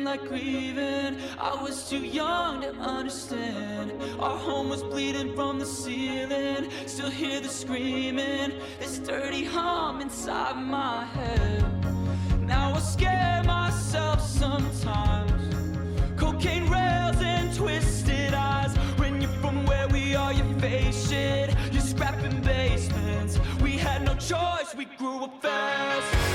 feeling like grieving. I was too young to understand. Our home was bleeding from the ceiling. Still hear the screaming, this dirty hum inside my head. Now I scare myself sometimes. Cocaine rails and twisted eyes. When you're from where we are, you face shit. You're scrapping basements. We had no choice, we grew up fast.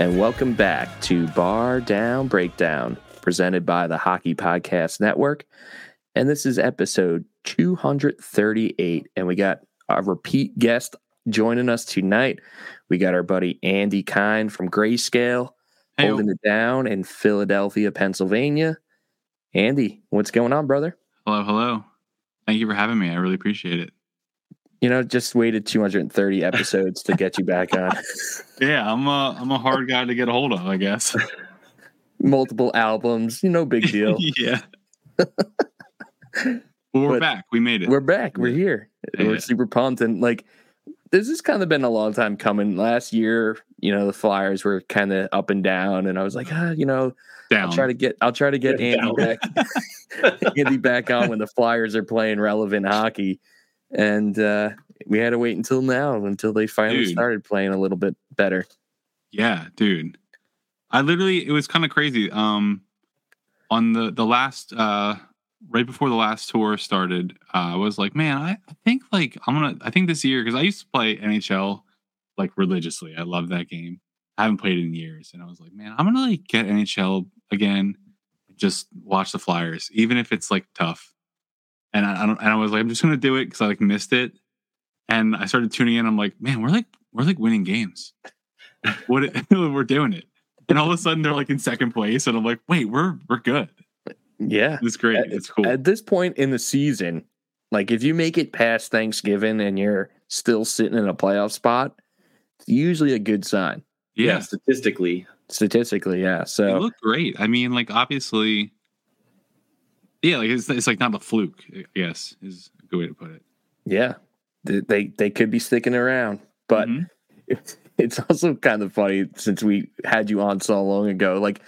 And welcome back to Bar Down Breakdown, presented by the Hockey Podcast Network. And this is episode 238. And we got a repeat guest joining us tonight. We got our buddy Andy Kyne from Grayscale Hey, holding it down in Philadelphia, Pennsylvania. Andy, what's going on, brother? hello, hello. Thank you for having me. I really appreciate it. You know, just waited 230 episodes to get you back on. Yeah, I'm a I'm a hard guy to get a hold of, I guess. Multiple albums, no big deal. yeah. well, we're But back. We made it. We're back. We're here. Yeah. We're super pumped. And like, this has kind of been a long time coming. Last year, you know, the Flyers were kind of up and down, and I was like, ah, you know, down. I'll try to get, I'll try to get Yeah, Andy down. back, Andy back on when the Flyers are playing relevant hockey. And uh, we had to wait until now, until they finally Dude. started playing a little bit better. yeah, dude. I literally it was kind of crazy. Um on the the last uh right before the last tour started, uh, I was like, man, I, I think like I'm gonna I think this year because I used to play NHL like religiously. I love that game. I haven't played it in years, and I was like, man, I'm gonna like get NHL again. Just watch the Flyers, even if it's like tough. And I, I don't. And I was like, I'm just gonna do it because I like missed it. And I started tuning in. I'm like, man, we're like we're like winning games. What it- we're doing it. And all of a sudden they're like in second place, and I'm like, wait, we're we're good. Yeah. It's great. At- It's cool. At this point in the season, like if you make it past Thanksgiving and you're still sitting in a playoff spot, it's usually a good sign. yeah, statistically. Statistically, yeah. they So look great. I mean, like obviously, yeah, like it's it's like not a fluke. I guess is a good way to put it. yeah, they they, they could be sticking around, but Mhm. it's also kind of funny since we had you on so long ago. Like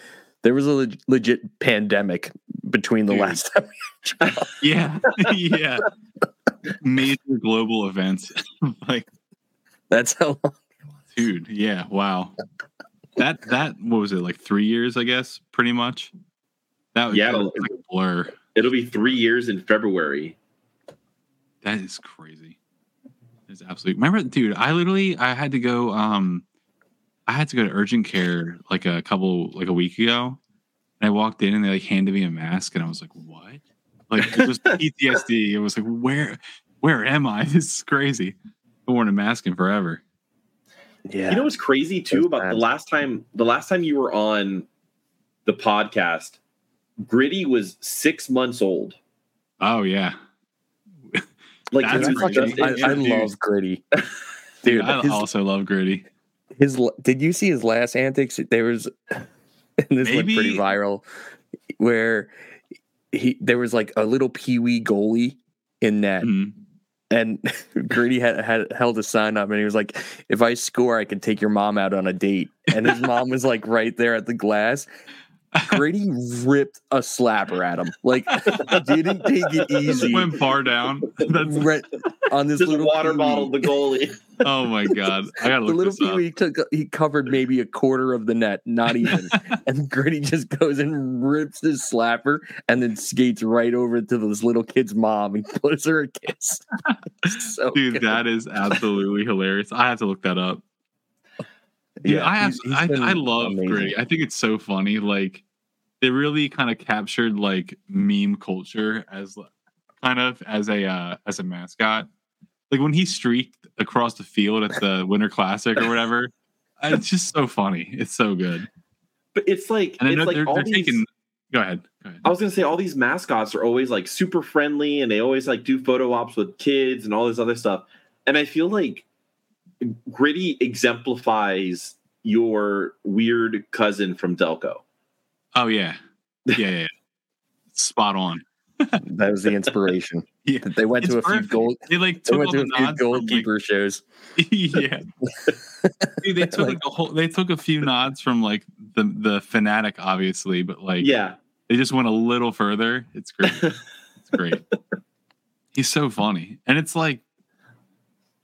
there was a leg- legit pandemic between the Dude. last time. yeah, yeah, major global events. like, That's how long. dude, yeah, wow. That that what was it like three years? I guess pretty much. That was Yeah, that was like a blur. It'll be three years in February. That is crazy. It's absolutely. Remember, dude, I literally I had to go. Um, I had to go to urgent care like a couple like a week ago, and I walked in and they like handed me a mask, and I was like, "What?" Like it was PTSD. It was like, "Where, where am I?" This is crazy. I've worn a mask in forever. Yeah, You know what's crazy too That's about bad. the last time the last time you were on the podcast, Gritty was six months old. Oh yeah, Like I, was crazy. just fucking- I, I love gritty. dude. I his- also love gritty. his did you see his last antics there was and this went pretty viral where he there was like a little pee-wee goalie in net Mhm. and Gritty had, had held a sign up and he was like if i score i can take your mom out on a date and his mom was like right there at the glass Gritty ripped a slapper at him like didn't take it Just easy went far down. That's right on this Just little water pee-wee. bottled the goalie. oh my god. I gotta the little this up. Pee-wee took he covered maybe a quarter of the net, not even. and Gritty just goes and rips his slapper and then skates right over to this little kid's mom and gives her a kiss. so Dude, good. that is absolutely hilarious. I have to look that up. Dude, I have he's- he's I, I love amazing. I think it's so funny. Like they really kind of captured like meme culture as kind of as a uh, as a mascot. Like when he streaked across the field at the Winter Classic or whatever. It's just so funny. It's so good. But it's like And I know like they're, all they're these, taking Go ahead. Go ahead. I was gonna say all these mascots are always like super friendly and they always like do photo ops with kids and all this other stuff. And I feel like Gritty exemplifies your weird cousin from Delco. Oh yeah, yeah, yeah. yeah. Spot on. That was the inspiration. Yeah. They went to a It's few perfect. goal. They like They took went all to the a few nods from, like- shows. yeah. Dude, they took like a whole. They took a few nods from like the the Phanatic, obviously, but like Yeah. they just went a little further. It's great. It's great. He's so funny, and it's like,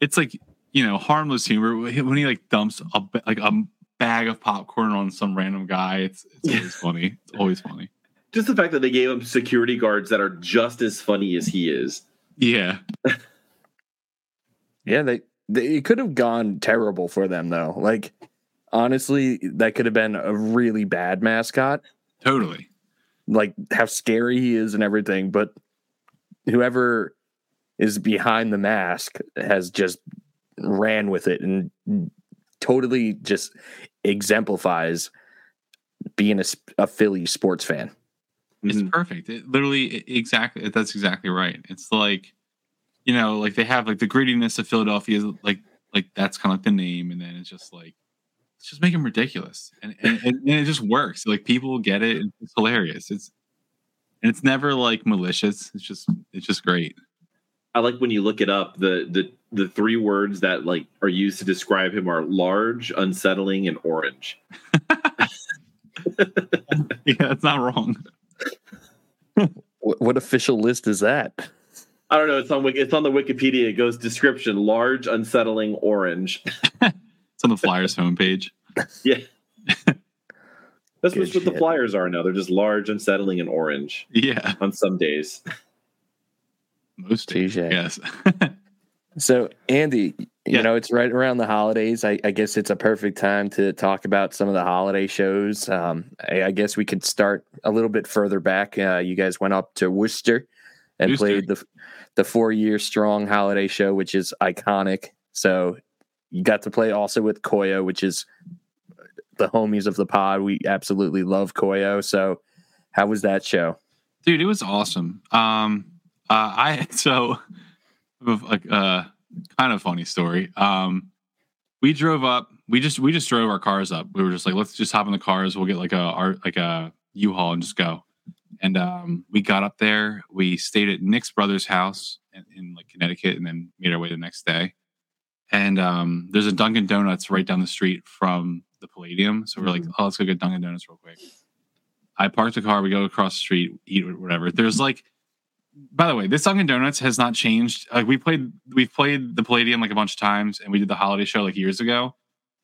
it's like you know harmless humor when he like dumps a like a bag of popcorn on some random guy. It's it's always funny. It's always funny. Just the fact that they gave him security guards that are just as funny as he is. Yeah, Yeah, they, they it could have gone terrible for them though. Like honestly, that could have been a really bad mascot. totally. Like how scary he is and everything, but whoever is behind the mask has just ran with it and totally just exemplifies being a, a Philly sports fan. It's Mhm. perfect. It literally exactly that's exactly right. It's like you know, like they have like the grittiness of Philadelphia, like like that's kind of like the name, and then it's just like let's just make them ridiculous, and and, and, and it just works. Like people get it, and it's hilarious. It's and it's never like malicious. It's just it's just great. I like when you look it up, the the the three words that like are used to describe him are large, unsettling, and orange. Yeah, that's not wrong. What, what official list is that? I don't know. It's on it's on the Wikipedia. It goes description: large, unsettling, orange. It's on the Flyers homepage. Yeah, that's Good what what the. Flyers are now. They're just large, unsettling, and orange Yeah, on some days. most Touche. yes. So, Andy, you Yeah. know, it's right around the holidays. I, I guess it's a perfect time to talk about some of the holiday shows. Um, I, I guess we could start a little bit further back. Uh, you guys went up to Worcester and Worcester. played the the four year strong holiday show, which is iconic. So, you got to play also with Koyo, which is the homies of the pod. We absolutely love Koyo. So, how was that show? dude it was awesome um uh i so like uh kind of funny story. Um we drove up we just we just drove our cars up. We were just like let's just hop in the cars. We'll get like a our like a u-haul and just go. And um we got up there. We stayed at nick's brother's house in, in like connecticut and then made our way the next day. And um there's a dunkin donuts right down the street from the palladium. So we're like oh let's go get dunkin donuts real quick. I parked the car. We go across the street, eat whatever. There's like, by the way, this Dunkin' Donuts has not changed. Like we played, we've played the Palladium like a bunch of times, and we did the holiday show like years ago,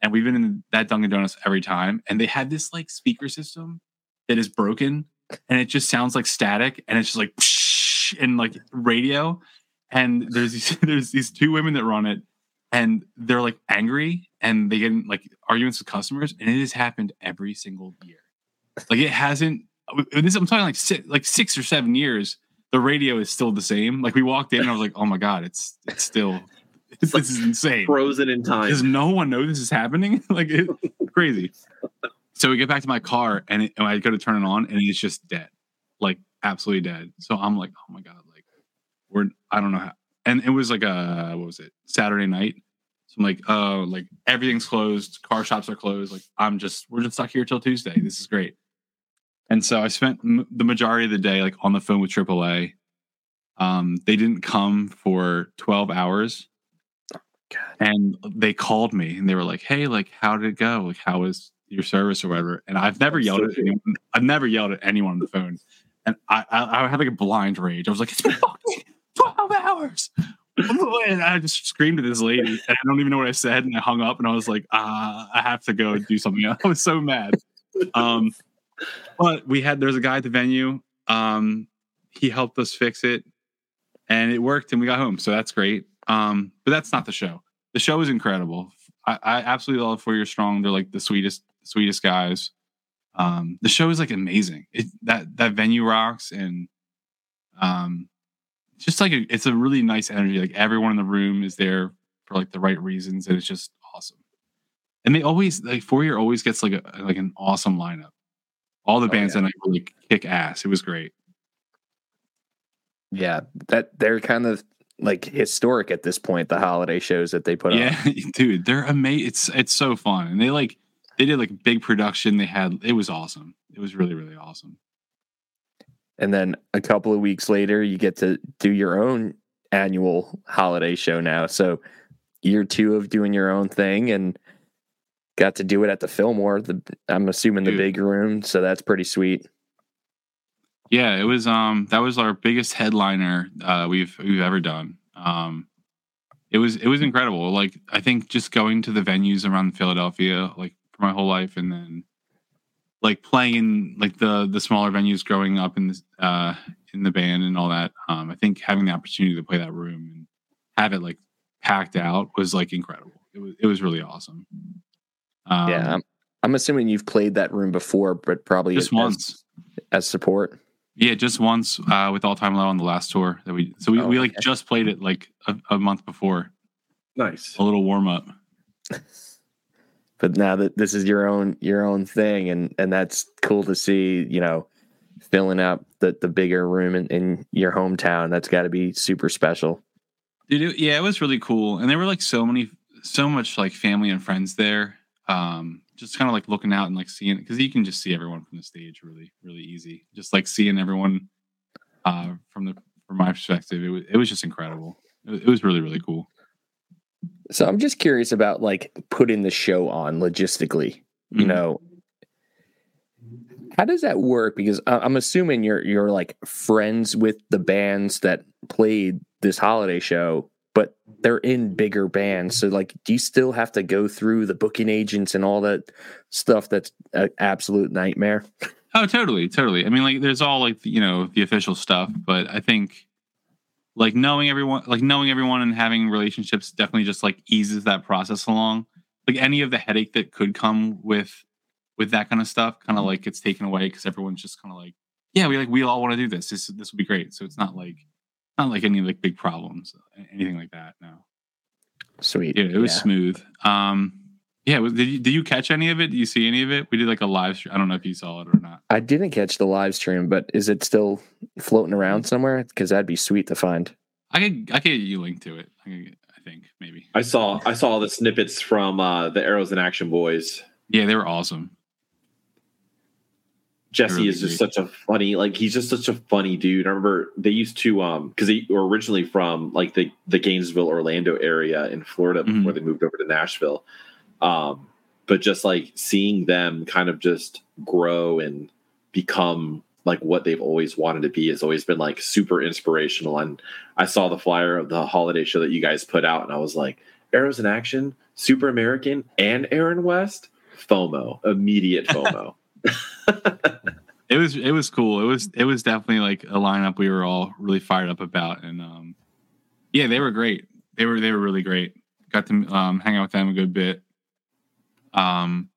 and we've been in that Dunkin' Donuts every time. And they had this like speaker system that is broken, and it just sounds like static, and it's just like psh, and like radio. And there's these there's these two women that run it, and they're like angry, and they get in like arguments with customers, and it has happened every single year. Like it hasn't. This I'm talking like six, like six or seven years. The radio is still the same. Like we walked in and I was like, oh my god, it's it's still this is insane. Frozen in time. Does no one know this is happening? like it's crazy. So we get back to my car and, it, and I go to turn it on and it's just dead, like absolutely dead. So I'm like, oh my god, like we're I don't know how. And it was like a what was it Saturday night. So I'm like, oh, like everything's closed, car shops are closed. Like I'm just we're just stuck here till Tuesday. This is great. And so I spent m- the majority of the day like on the phone with AAA. Um, they didn't come for 12 hours and they called me and they were like, "Hey, like, how did it go? Like, how was your service or whatever?" And I've never That's yelled so at anyone. I've never yelled at anyone on the phone, and I I, I had like a blind rage. I was like, "It's been fucking twelve hours." And I just screamed at this lady, and I don't even know what I said. And I hung up, and I was like, uh, "I have to go do something." I was so mad. Um, but we had there's a guy at the venue. Um, he helped us fix it, and it worked, and we got home. So that's great. Um, but that's not the show. The show is incredible. I, I absolutely love Four Year Strong. They're like the sweetest, sweetest guys. Um, the show is like amazing. It, that that venue rocks, and um, just like a, it's a really nice energy. Like everyone in the room is there for like the right reasons, and it's just awesome. And they always like Four Year always gets like a like an awesome lineup. All the Oh, bands yeah. that night were like kick ass. It was great. Yeah, that they're kind of like historic at this point. The holiday shows that they put on. yeah, dude, they're amazing. It's it's so fun, and they like they did like big production. They had it was awesome. It was really really awesome. And then a couple of weeks later, you get to do your own annual holiday show now. So year two of doing your own thing and got to do it at the Fillmore. The I'm assuming the big room. So that's pretty sweet. Yeah, it was um that was our biggest headliner uh we've we've ever done. Um it was it was incredible. Like I think just going to the venues around Philadelphia like for my whole life and then like playing in like the the smaller venues growing up in the uh in the band and all that. Um I think having the opportunity to play that room and have it like packed out was like incredible. It was it was really awesome. Um, yeah. I'm, I'm assuming you've played that room before, but probably just as, once. as support. Yeah, just once uh, with All Time Low on the last tour that we. So we, Oh, we like okay. just played it like a, a month before, Nice. a little warm up. But now that this is your own your own thing and and that's cool to see, you know, filling up the the bigger room in, in your hometown. That's got to be super special. Dude, it, yeah, it was really cool, and there were like so many, so much like family and friends there. Um, just kind of like looking out and like seeing because you can just see everyone from the stage really, really easy. Just like seeing everyone uh, from the from my perspective, it was it was just incredible. It was, it was really, really cool. So I'm just curious about like putting the show on logistically. You Mhm. know, how does that work? Because I'm assuming you're you're like friends with the bands that played this holiday show, but they're in bigger bands. So like, do you still have to go through the booking agents and all that stuff? That's an absolute nightmare. Oh, totally, totally. I mean, like, there's all like you know the official stuff, but I think like knowing everyone, like knowing everyone and having relationships definitely just like eases that process along. Like any of the headache that could come with with that kind of stuff, kind of like gets taken away because everyone's just kind of like, yeah, we like we all want to do this. This this would be great. So it's not like not like any like big problems, anything like that. No, Sweet. yeah, it was Yeah. smooth. Um, yeah, was, did you did you catch any of it? Did you see any of it? We did like a live stream. I don't know if you saw it or not. I didn't catch the live stream, but is it still floating around somewhere? Because that'd be sweet to find. I could I could get you link to it. I, could, I think maybe. I saw I saw all the snippets from uh, the Arrows in Action boys. Yeah, they were awesome. Jesse Really is just great. such a funny, like he's just such a funny dude. I remember they used to, um, because they were originally from like the the Gainesville, Orlando area in Florida Mhm. before they moved over to Nashville. Um, but just like seeing them kind of just grow and become like what they've always wanted to be has always been like super inspirational. And I saw the flyer of the holiday show that you guys put out, and I was like, Arrows in Action, Super American, and Aaron West, FOMO, immediate FOMO. It was it was cool. It was it was definitely like a lineup we were all really fired up about, and um, yeah, they were great. They were they were really great. Got to um, hang out with them a good bit. Um,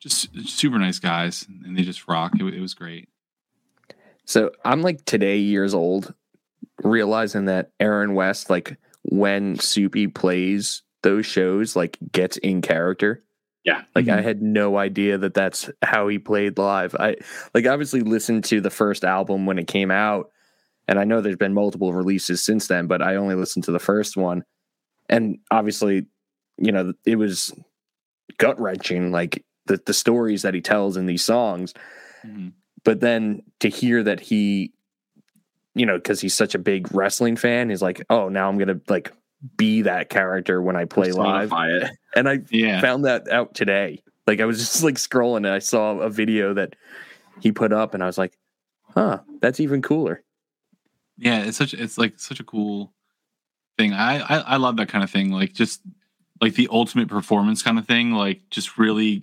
just super nice guys, and they just rock. It, it was great. So I'm like today years old, realizing that Aaron West, like when Soupy plays those shows, like gets in character. Yeah. Like I Mhm. had no idea that that's how he played live. I like obviously listened to the first album when it came out, and I know there's been multiple releases since then, but I only listened to the first one, and obviously, you know, it was gut wrenching. Like the the stories that he tells in these songs, Mhm. but then to hear that he you know because he's such a big wrestling fan he's like oh now i'm gonna like be that character when i play live it. and i Yeah, found that out today like i was just like scrolling and i saw a video that he put up and i was like huh that's even cooler yeah. It's such it's like such a cool thing. I, I I love that kind of thing. Like just like the ultimate performance kind of thing. Like just really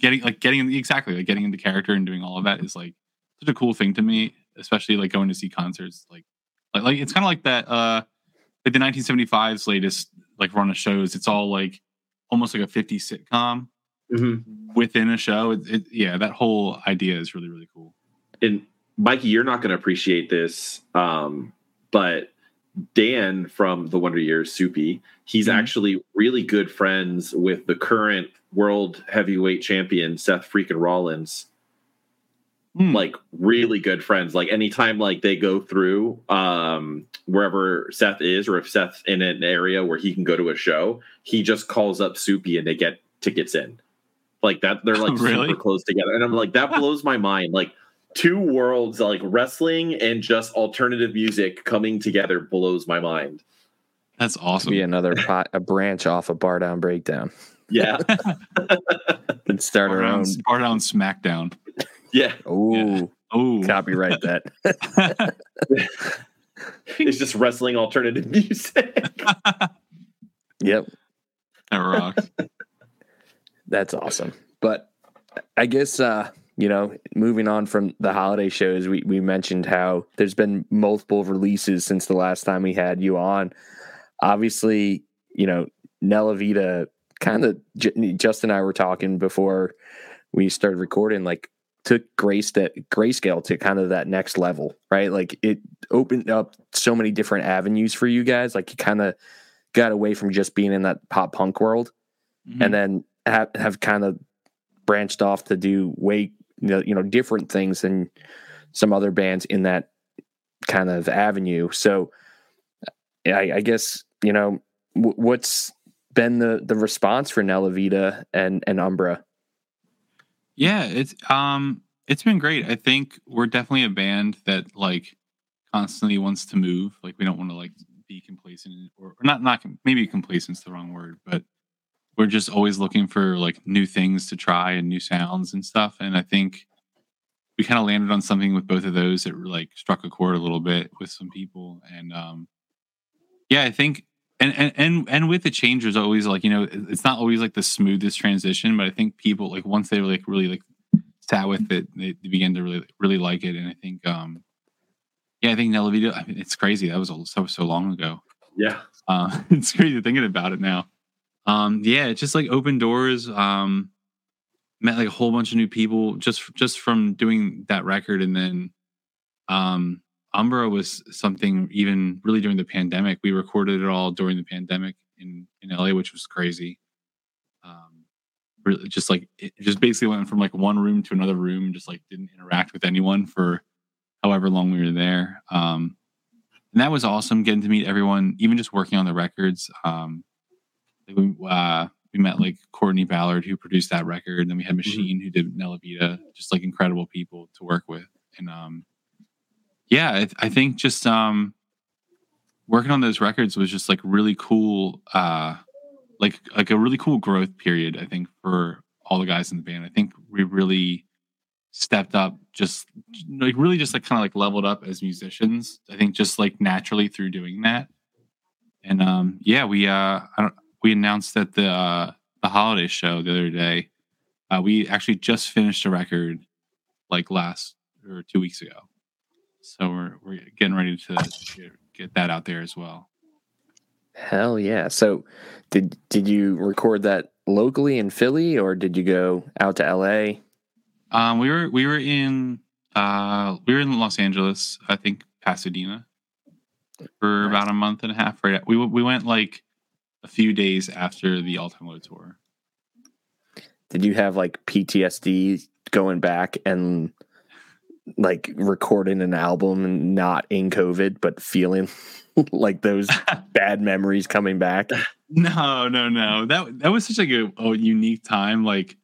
getting like getting exactly like getting into character and doing all of that is like such a cool thing to me. Especially like going to see concerts. Like like like it's kind of like that. uh Like the 1975's latest like run of shows. It's all like almost like a 50 sitcom Mhm. within a show. It, it, yeah, that whole idea is really really cool. And Mikey, you're not going to appreciate this, um, but Dan from the Wonder Years, Soupy, he's Mhm. actually really good friends with the current world heavyweight champion Seth freaking Rollins. Hmm. like really good friends. Like anytime like they go through um wherever Seth is, or if Seth's in an area where he can go to a show, he just calls up Soupy and they get tickets in. Like that, they're like Really? super close together. And I'm like, that blows my mind. Like two worlds, like wrestling and just alternative music coming together blows my mind. That's awesome. Be another pot, a branch off of Bar Down Breakdown. Yeah. And start Bar our down, own. bar down SmackDown. Yeah. Ooh, Oh, copyright that. It's just wrestling alternative music. Yep, that rocks. that's awesome. But I guess uh, you know, moving on from the holiday shows, we we mentioned how there's been multiple releases since the last time we had you on. Obviously, you know, Nella Vita kind of Justin and I were talking before we started recording, like took grace that grayscale to kind of that next level, right? Like it opened up so many different avenues for you guys. Like you kind of got away from just being in that pop punk world Mhm. and then have, have kind of branched off to do way you know, you know different things than some other bands in that kind of avenue. So I, I guess you know w- what's been the the response for Nella Vita and and Umbra. Yeah, it's um it's been great. I think we're definitely a band that like constantly wants to move. Like we don't want to like be complacent or, or not not maybe complacent's the wrong word, but we're just always looking for like new things to try and new sounds and stuff. And I think we kind of landed on something with both of those that like struck a chord a little bit with some people. And um yeah, I think and and and, and with the change there's always like, you know, it's not always like the smoothest transition, but I think people like once they like really like sat with it, they, they begin to really really like it. And I think um yeah, I think Nella I mean, it's crazy. That was so so long ago. yeah. Uh, it's crazy thinking about it now. Um, yeah, it just like opened doors. Um, met like a whole bunch of new people just just from doing that record, and then um, Umbra was something even really during the pandemic. We recorded it all during the pandemic in in LA, which was crazy. Um, really, just like it just basically went from like one room to another room, just like didn't interact with anyone for however long we were there. Um, and that was awesome getting to meet everyone, even just working on the records. Um, we, uh, we met like Courtney Ballard who produced that record, and then we had Machine who did Nella Vita, just like incredible people to work with. And um, yeah, I, I think just um, working on those records was just like really cool, uh, like like a really cool growth period. I think for all the guys in the band, I think we really stepped up just like really just like kind of like leveled up as musicians i think just like naturally through doing that and um yeah we uh we announced at the uh the holiday show the other day uh we actually just finished a record like last or two weeks ago so we're we're getting ready to get, get that out there as well Hell yeah! So did did you record that locally in Philly or did you go out to LA? um we were we were in uh we were in los angeles i think pasadena for Nice. about a month and a half right we we went like a few days after the all time low tour Did you have like PTSD going back and like recording an album and not in COVID, but feeling like those bad memories coming back? no no no. That that was such like a, a unique time. Like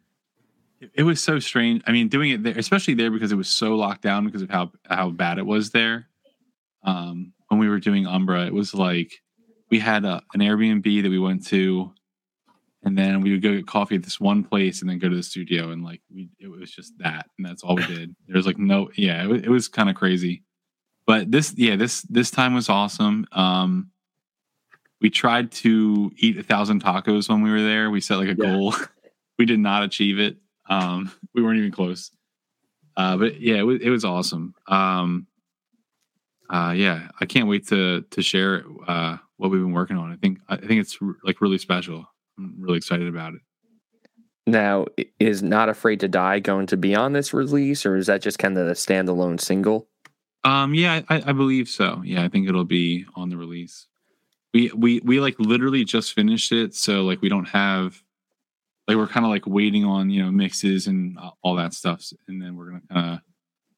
it, it was so strange. I mean doing it there especially there because it was so locked down because of how how bad it was there. Um when we were doing umbra it was like we had a, an airbnb that we went to and then we would go get coffee at this one place and then go to the studio and like we it was just that and that's all we did. There was like no yeah it was, it was kind of crazy. But this yeah this this time was awesome. Um we tried to eat a thousand tacos when we were there. We set like a Yeah. goal. We did not achieve it. Um we weren't even close. Uh but yeah it was, it was awesome. Um uh yeah i can't wait to to share uh what we've been working on. I think i think it's like really special i'm really excited about it Now, is Not Afraid to Die going to be on this release, or is that just kind of a standalone single? Um, yeah, I, I believe so. Yeah, I think it'll be on the release. We we we like literally just finished it, so like we don't have like we're kind of like waiting on you know mixes and uh, all that stuff, and then we're gonna kind of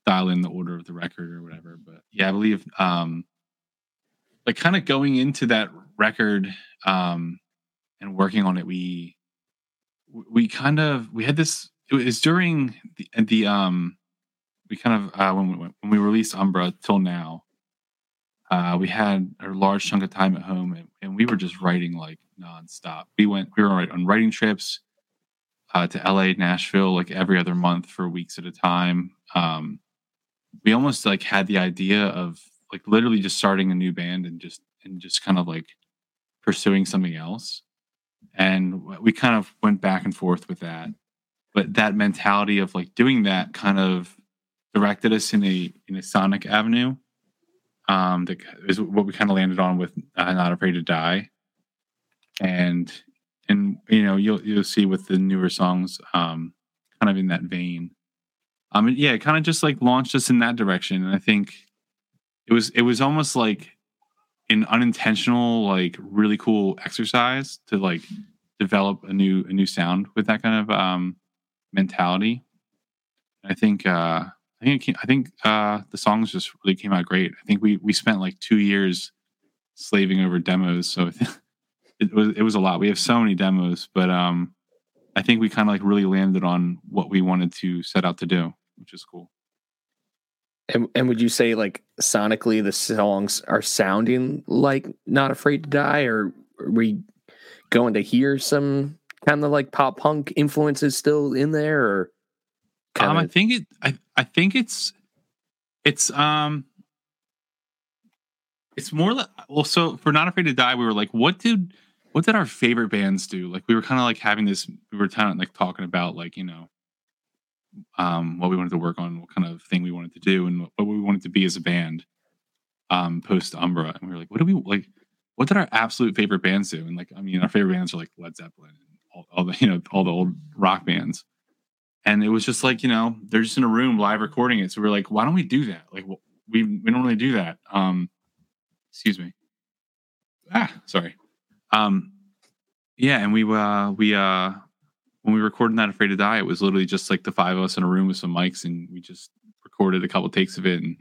dial in the order of the record or whatever. But yeah, I believe um like kind of going into that record um and working on it, we we kind of we had this it was during the, the um we kind of uh when we when we released Umbra till now uh, we had a large chunk of time at home and, and, we were just writing like nonstop. We went, we were on writing trips uh, to LA, Nashville, like every other month for weeks at a time. Um, we almost like had the idea of like literally just starting a new band and just and just kind of like pursuing something else. And we kind of went back and forth with that. But that mentality of like doing that kind of directed us in a in a sonic avenue um, that is what we kind of landed on with uh, "Not Afraid to Die," and and you know you'll you'll see with the newer songs, um, kind of in that vein. Um, yeah, it kind of just like launched us in that direction, and I think it was it was almost like an unintentional, like really cool exercise to like develop a new a new sound with that kind of um mentality. I think uh I think came, I think uh, the songs just really came out great. I think we we spent like two years slaving over demos, so it was it was a lot. We have so many demos, but um, I think we kind of like really landed on what we wanted to set out to do, which is cool. And, and would you say like sonically the songs are sounding like "Not Afraid to Die," or are we going to hear some kind of like pop punk influences still in there, or um, I think it. I I think it's it's um it's more like well. So for not afraid to die, we were like, what did what did our favorite bands do? Like we were kind of like having this. We were kind of like talking about like you know um what we wanted to work on, what kind of thing we wanted to do, and what we wanted to be as a band. Um, post Umbra, and we were like, what do we like? What did our absolute favorite bands do? And like, I mean, our favorite bands are like Led Zeppelin and all, all the you know all the old rock bands and it was just like you know they're just in a room live recording it so we are like why don't we do that like we we don't really do that um excuse me ah sorry um yeah and we uh we uh when we recorded not afraid to die it was literally just like the five of us in a room with some mics and we just recorded a couple takes of it and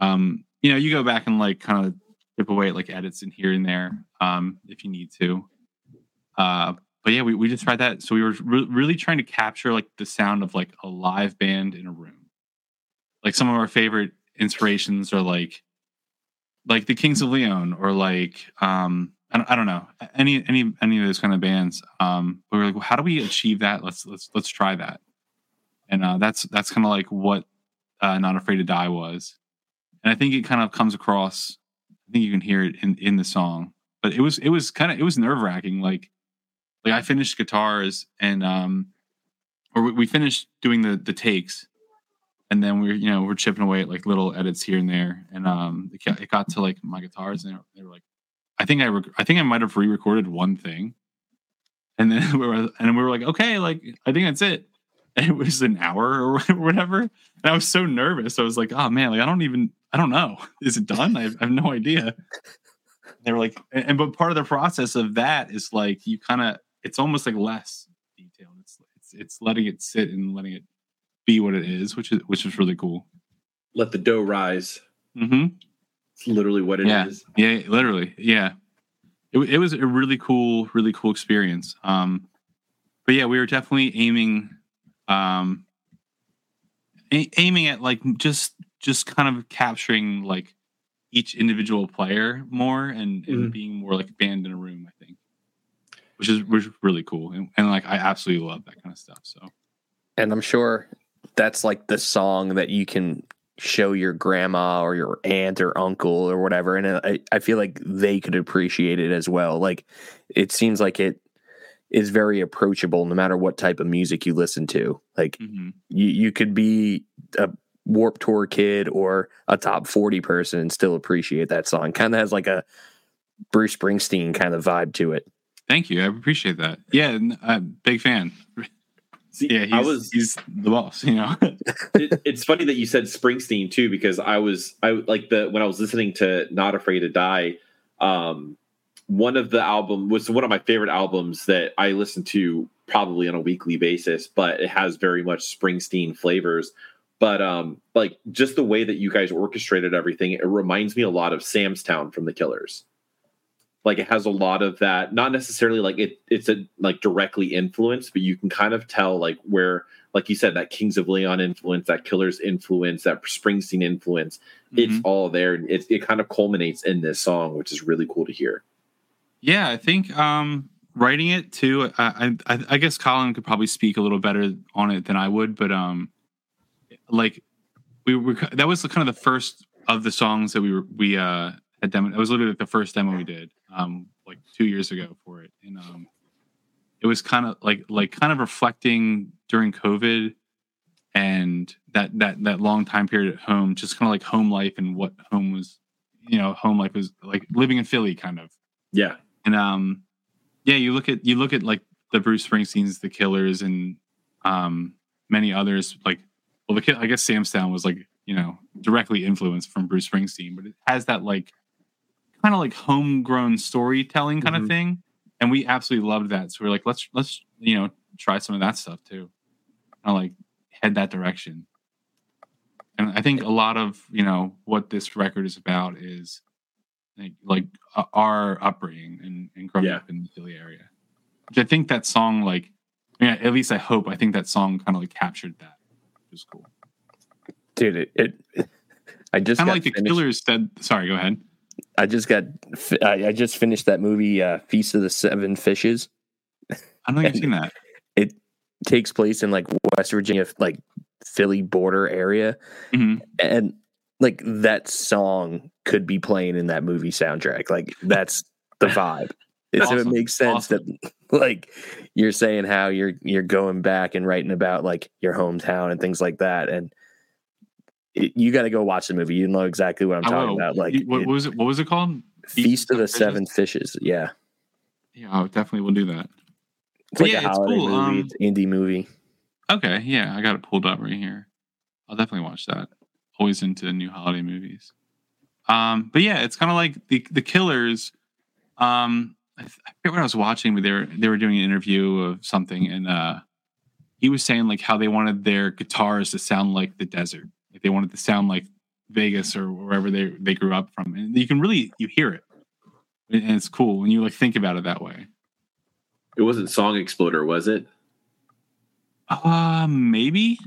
um you know you go back and like kind of chip away at like edits in here and there um if you need to uh but yeah, we, we just tried that. So we were re- really trying to capture like the sound of like a live band in a room. Like some of our favorite inspirations are like like the Kings of Leon or like um I don't, I don't know any any any of those kind of bands. Um, but we're like, well, how do we achieve that? Let's let's let's try that. And uh, that's that's kind of like what uh, Not Afraid to Die was. And I think it kind of comes across. I think you can hear it in in the song. But it was it was kind of it was nerve wracking. Like like I finished guitars and um or we, we finished doing the the takes and then we are you know we're chipping away at like little edits here and there and um it got, it got to like my guitars and they were like I think I rec- I think I might have re-recorded one thing and then we were and we were like okay like I think that's it and it was an hour or whatever and I was so nervous I was like oh man like I don't even I don't know is it done I have, I have no idea they were like and, and but part of the process of that is like you kind of it's almost like less detailed. It's it's it's letting it sit and letting it be what it is, which is which is really cool. Let the dough rise. Mm-hmm. It's literally what it yeah. is. yeah. literally. Yeah. It, it was a really cool, really cool experience. Um, but yeah, we were definitely aiming, um, a- aiming at like just just kind of capturing like each individual player more and, and mm-hmm. being more like a band in a room. I think which is which is really cool. And, and like I absolutely love that kind of stuff. So, and I'm sure that's like the song that you can show your grandma or your aunt or uncle or whatever and I, I feel like they could appreciate it as well like it seems like it is very approachable no matter what type of music you listen to like mm-hmm. you, you could be a warp tour kid or a top 40 person and still appreciate that song kind of has like a bruce springsteen kind of vibe to it Thank you. I appreciate that. Yeah, uh, big fan. See, yeah, he's, I was he's the boss. You know, it, it's funny that you said Springsteen too, because I was I like the when I was listening to Not Afraid to Die. Um, one of the album was one of my favorite albums that I listen to probably on a weekly basis, but it has very much Springsteen flavors. but um like just the way that you guys orchestrated everything it reminds me a lot of sam's town from the killers like it has a lot of that not necessarily like it it's a like directly influenced but you can kind of tell like where like you said that kings of leon influence that killers influence that springsteen influence it's Mhm. all there and it, it kind of culminates in this song which is really cool to hear Yeah, I think um, writing it too. I, I I guess Collin could probably speak a little better on it than I would, but um, like we were that was kind of the first of the songs that we were we uh had demo. It was literally like the first demo we did um like two years ago for it, and um, it was kind of like like kind of reflecting during COVID and that that that long time period at home, just kind of like home life and what home was, you know, home life was like living in Philly, kind of. yeah And um, yeah, you look at you look at like the Bruce Springsteens, the Killers, and um, many others. Like, well, the I guess Sam's Town was like you know directly influenced from Bruce Springsteen, but it has that like kind of like homegrown storytelling kind Mhm. of thing, and we absolutely loved that. So we're like, let's let's you know try some of that stuff too, kind of like head that direction. And I think a lot of you know what this record is about is like, like uh, our upbringing and, and growing Yeah. up in the Philly area. Which I think that song, like, yeah, at least I hope. I think that song kind of like captured that, which is cool. dude. It, it I just Kind of like the Killers said. Sorry, go ahead. I just got. I I just finished that movie, uh, Feast of the Seven Fishes. I don't think I've seen that. It takes place in like West Virginia, like Philly border area, Mhm. and like that song could be playing in that movie soundtrack. Like that's the vibe. It's, Awesome. It makes sense that like you're saying how you're you're going back and writing about like your hometown and things like that, and you got to go watch the movie. You know exactly what I'm I talking will. about. Like what, what was it? What was it called? Feast of the? Seven Fishes. Yeah, Yeah, I definitely will do that. it's like yeah, a holiday cool, movie. um, it's an indie movie. Okay, yeah, I got it pulled up right here. I'll definitely watch that. Always into new holiday movies. Um, but yeah, it's kind of like the the Killers. Um, I, th- I forget what I was watching, but they were they were doing an interview of something, and uh, he was saying like how they wanted their guitars to sound like the desert, like they wanted to sound like Vegas or wherever they they grew up from, and you can really you hear it, and it's cool when you like think about it that way. it wasn't song exploder was it Uh maybe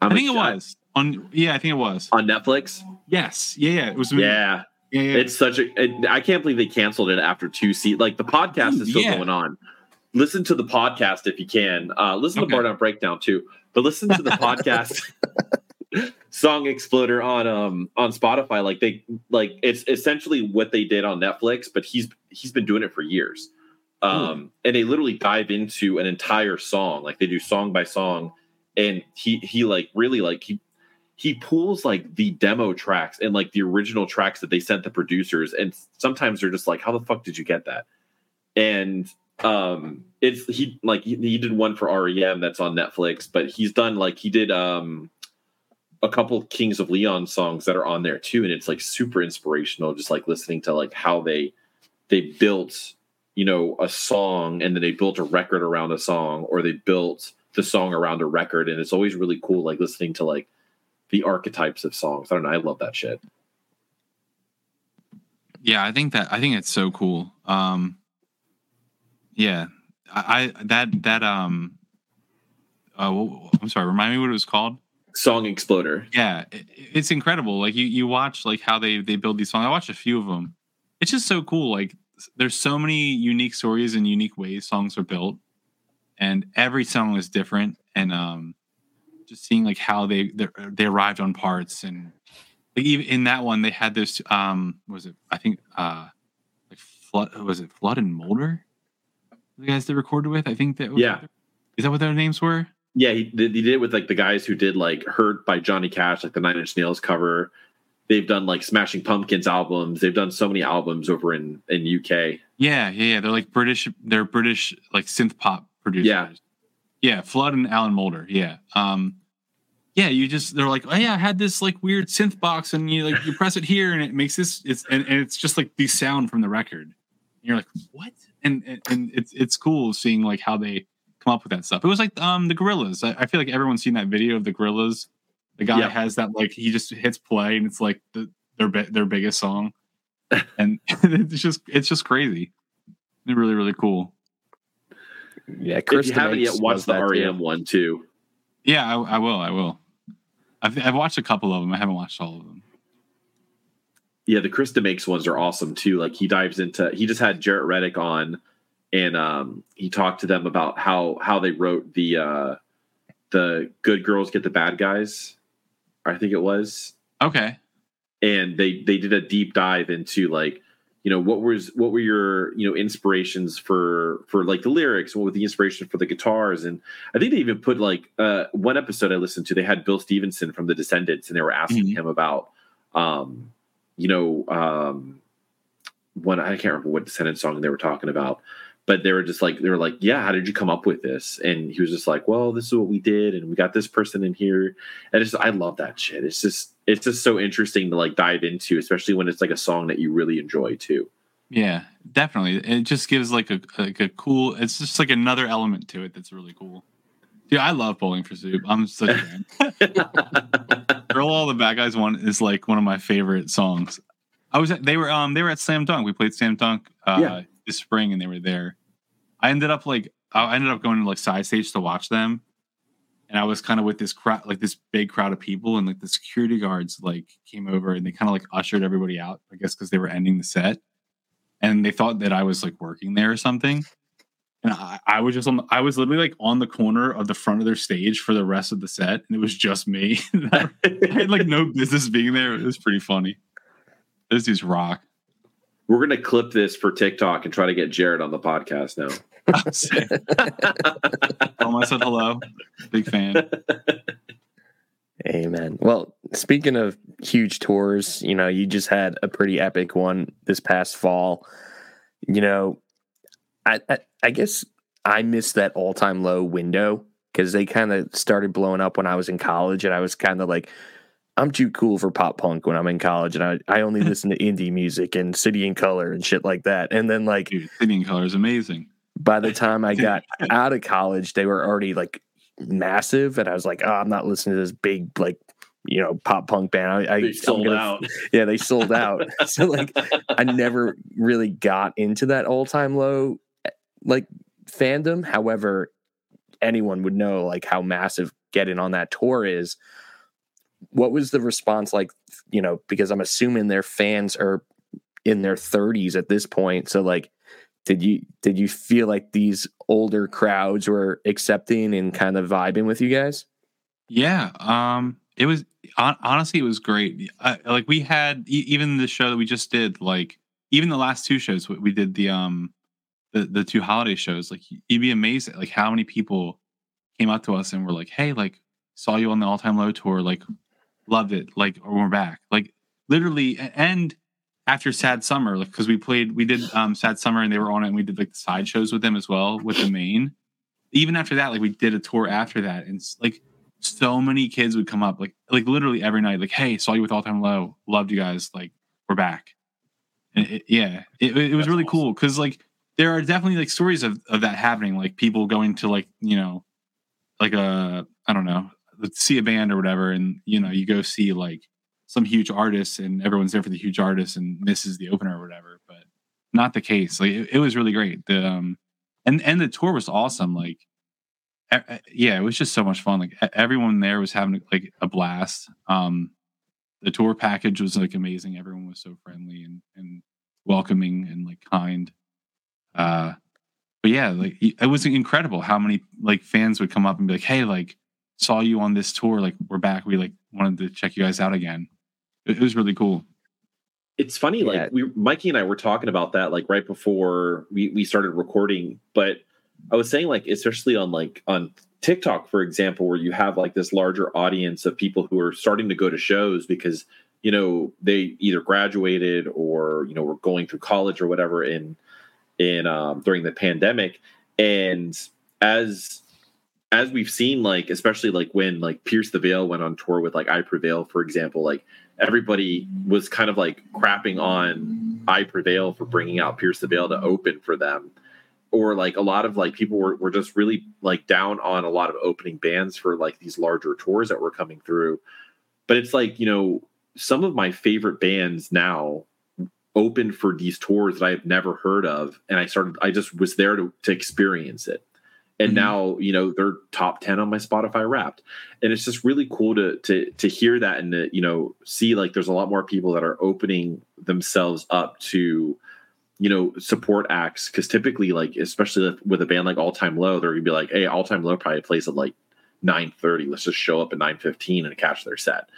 I'm I think it was on. Yeah, I think it was. on netflix Yes. Yeah. Yeah. It was. yeah Yeah. yeah. It's such a. It, I can't believe they canceled it after two seasons. Like the podcast is still Yeah. going on. Listen to the podcast if you can. Uh, listen Okay. to Bar Down Breakdown too, but listen to the podcast. Song Exploder on um on Spotify. Like they like it's essentially what they did on Netflix, but he's he's been doing it for years. Um, and they literally dive into an entire song. Like they do song by song, and he he like really like he he pulls like the demo tracks and like the original tracks that they sent the producers and sometimes they're just like how the fuck did you get that and um it's he like he, he did one for rem that's on netflix but he's done like he did um a couple kings of leon songs that are on there too and it's like super inspirational just like listening to like how they they built you know a song and then they built a record around a song or they built the song around a record and it's always really cool like listening to like the archetypes of songs. I don't know. I love that shit. Yeah, I think that I think it's so cool. Um yeah. I, I that that um uh I'm sorry, remind me what it was called? Song Exploder. Yeah, it, it's incredible. Like you you watch like how they they build these songs. I watched a few of them. It's just so cool. Like there's so many unique stories and unique ways songs are built and every song is different and um just seeing like how they they, arrived on parts and like even in that one they had this um what was it i think uh like flood was it flood and moulder the guys they recorded with i think that was Yeah. is that what their names were Yeah, he did, he did it with like the guys who did like Hurt by Johnny Cash, like the Nine Inch Nails cover. They've done like Smashing Pumpkins albums. They've done so many albums over in in UK. yeah yeah yeah they're like british they're british like synth pop producers Yeah. yeah flood and alan moulder yeah um yeah you just they're like oh yeah i had this like weird synth box and you like you press it here and it makes this it's and, and it's just like the sound from the record and you're like what and, and and it's it's cool seeing like how they come up with that stuff it was like um the gorillaz i, I feel like everyone's seen that video of the gorillaz The guy Yeah. has that like he just hits play and it's like the, their their biggest song, and it's like the, their bi- their biggest song, and it's just it's just crazy. They're really really cool. Yeah, if Chris you haven't yet watched the that too. REM one too, Yeah, I, I will. I will. I've I've watched a couple of them. I haven't watched all of them. yeah, the Chris makes ones are awesome too. Like he dives into he just had Jaret Reddick on and um he talked to them about how how they wrote the uh the good girls get the bad guys. I think it was. Okay. and they they did a deep dive into like you know what was what were your you know inspirations for for like the lyrics what were the inspiration for the guitars and i think they even put like uh one episode i listened to they had bill stevenson from the Descendents and they were asking Mhm. him about um you know um one i can't remember what descendant song they were talking about but they were just like they were like yeah how did you come up with this and he was just like well this is what we did and we got this person in here and it's i love that shit it's just it's just so interesting to like dive into especially when it's like a song that you really enjoy too Yeah, definitely. It just gives like a like a cool. It's just like another element to it that's really cool. Dude, I love Bowling for Soup. I'm such a fan. Girl, all the bad guys one is like one of my favorite songs. I was at, they were um they were at Slam Dunk. We played Slam Dunk uh Yeah. This spring and they were there. I ended up like I ended up going to like side stage to watch them. And I was kind of with this crowd like this big crowd of people and like the security guards like came over and they kind of like ushered everybody out, I guess because they were ending the set. And they thought that I was like working there or something. And I, I was just on the, I was literally like on the corner of the front of their stage for the rest of the set. And it was just me. I had like no business being there. It was pretty funny. Those dudes rock. We're gonna clip this for tiktok and try to get Jaret on the podcast now Tell him I said hello. Big fan. Amen. Well, speaking of huge tours, you know, you just had a pretty epic one this past fall. You know, I I, I guess I missed that all time low window because they kind of started blowing up when I was in college, and I was kind of like, I'm too cool for pop punk when I'm in college, and I I only listen to indie music and City and Color and shit like that. And then like Dude, City and Color is amazing. by the time I got out of college, they were already like massive, and I was like, oh, I'm not listening to this big like you know pop punk band. I, I they I'm sold gonna- out Yeah, they sold out. so like, I never really got into that all time low like fandom. However, anyone would know like how massive getting on that tour is. What was the response like? You know, because I'm assuming their fans are in their 30s at this point. So like, did you did you feel like these older crowds were accepting and kind of vibing with you guys? Yeah, um, it was honestly it was great. I, like we had even the show that we just did, like even the last two shows we- we did the um the the two holiday shows. Like you'd be amazed at like how many people came up to us and were like, "Hey, like saw you on the all time low tour, like loved it, like or we're back." Like literally, and after Sad Summer, like because we played, we did um Sad Summer and they were on it, and we did like the side shows with them as well with the main. Even after that, like we did a tour after that, and like so many kids would come up like like literally every night like hey saw you with all time low loved you guys like we're back and it, yeah it, it was That's really awesome. cool because like there are definitely like stories of, of that happening like people going to like you know like a i don't know see a band or whatever and you know you go see like some huge artist and everyone's there for the huge artist and misses the opener or whatever but not the case like it, it was really great the um and and the tour was awesome like yeah, it was just so much fun. Like everyone there was having like a blast. Um, the tour package was like amazing. Everyone was so friendly and and welcoming and like kind. Uh, but yeah, like it was incredible how many like fans would come up and be like, "Hey, like saw you on this tour. Like we're back. We like wanted to check you guys out again." It, it was really cool. it's funny Yeah. like we mikey and i were talking about that like right before we, we started recording but i was saying like especially on like on tiktok for example where you have like this larger audience of people who are starting to go to shows because you know they either graduated or you know were going through college or whatever in in um, during the pandemic and as as we've seen like especially like when like pierce the veil went on tour with like i prevail for example like everybody was kind of like crapping on I Prevail for bringing out Pierce the Veil to open for them. Or like a lot of like people were, were just really like down on a lot of opening bands for like these larger tours that were coming through. but it's like you know some of my favorite bands now open for these tours that I've never heard of, and I started. I just was there to to experience it, and Mhm. now you know they're top ten on my Spotify Wrapped, and it's just really cool to to to hear that and to you know see like there's a lot more people that are opening themselves up to you know support acts. Because typically like especially with a band like All Time Low, they're gonna be like, hey, All Time Low probably plays at like nine thirty. Let's just show up at nine fifteen and catch their set.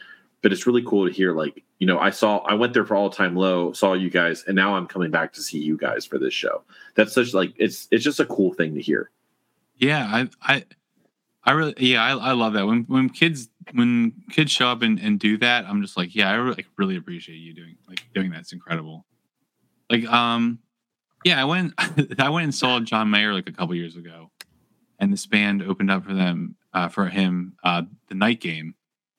But it's really cool to hear like you know i saw i went there for all time low saw you guys and now i'm coming back to see you guys for this show. That's such like it's it's just a cool thing to hear Yeah, I, I, I really, yeah, I, I love that when when kids when kids show up and, and do that. I'm just like, yeah, I really, really appreciate you doing like doing that. It's incredible. Like, um, yeah, I went, I went and saw John Mayer like a couple years ago, and this band opened up for them, uh, for him, uh, the Night Game,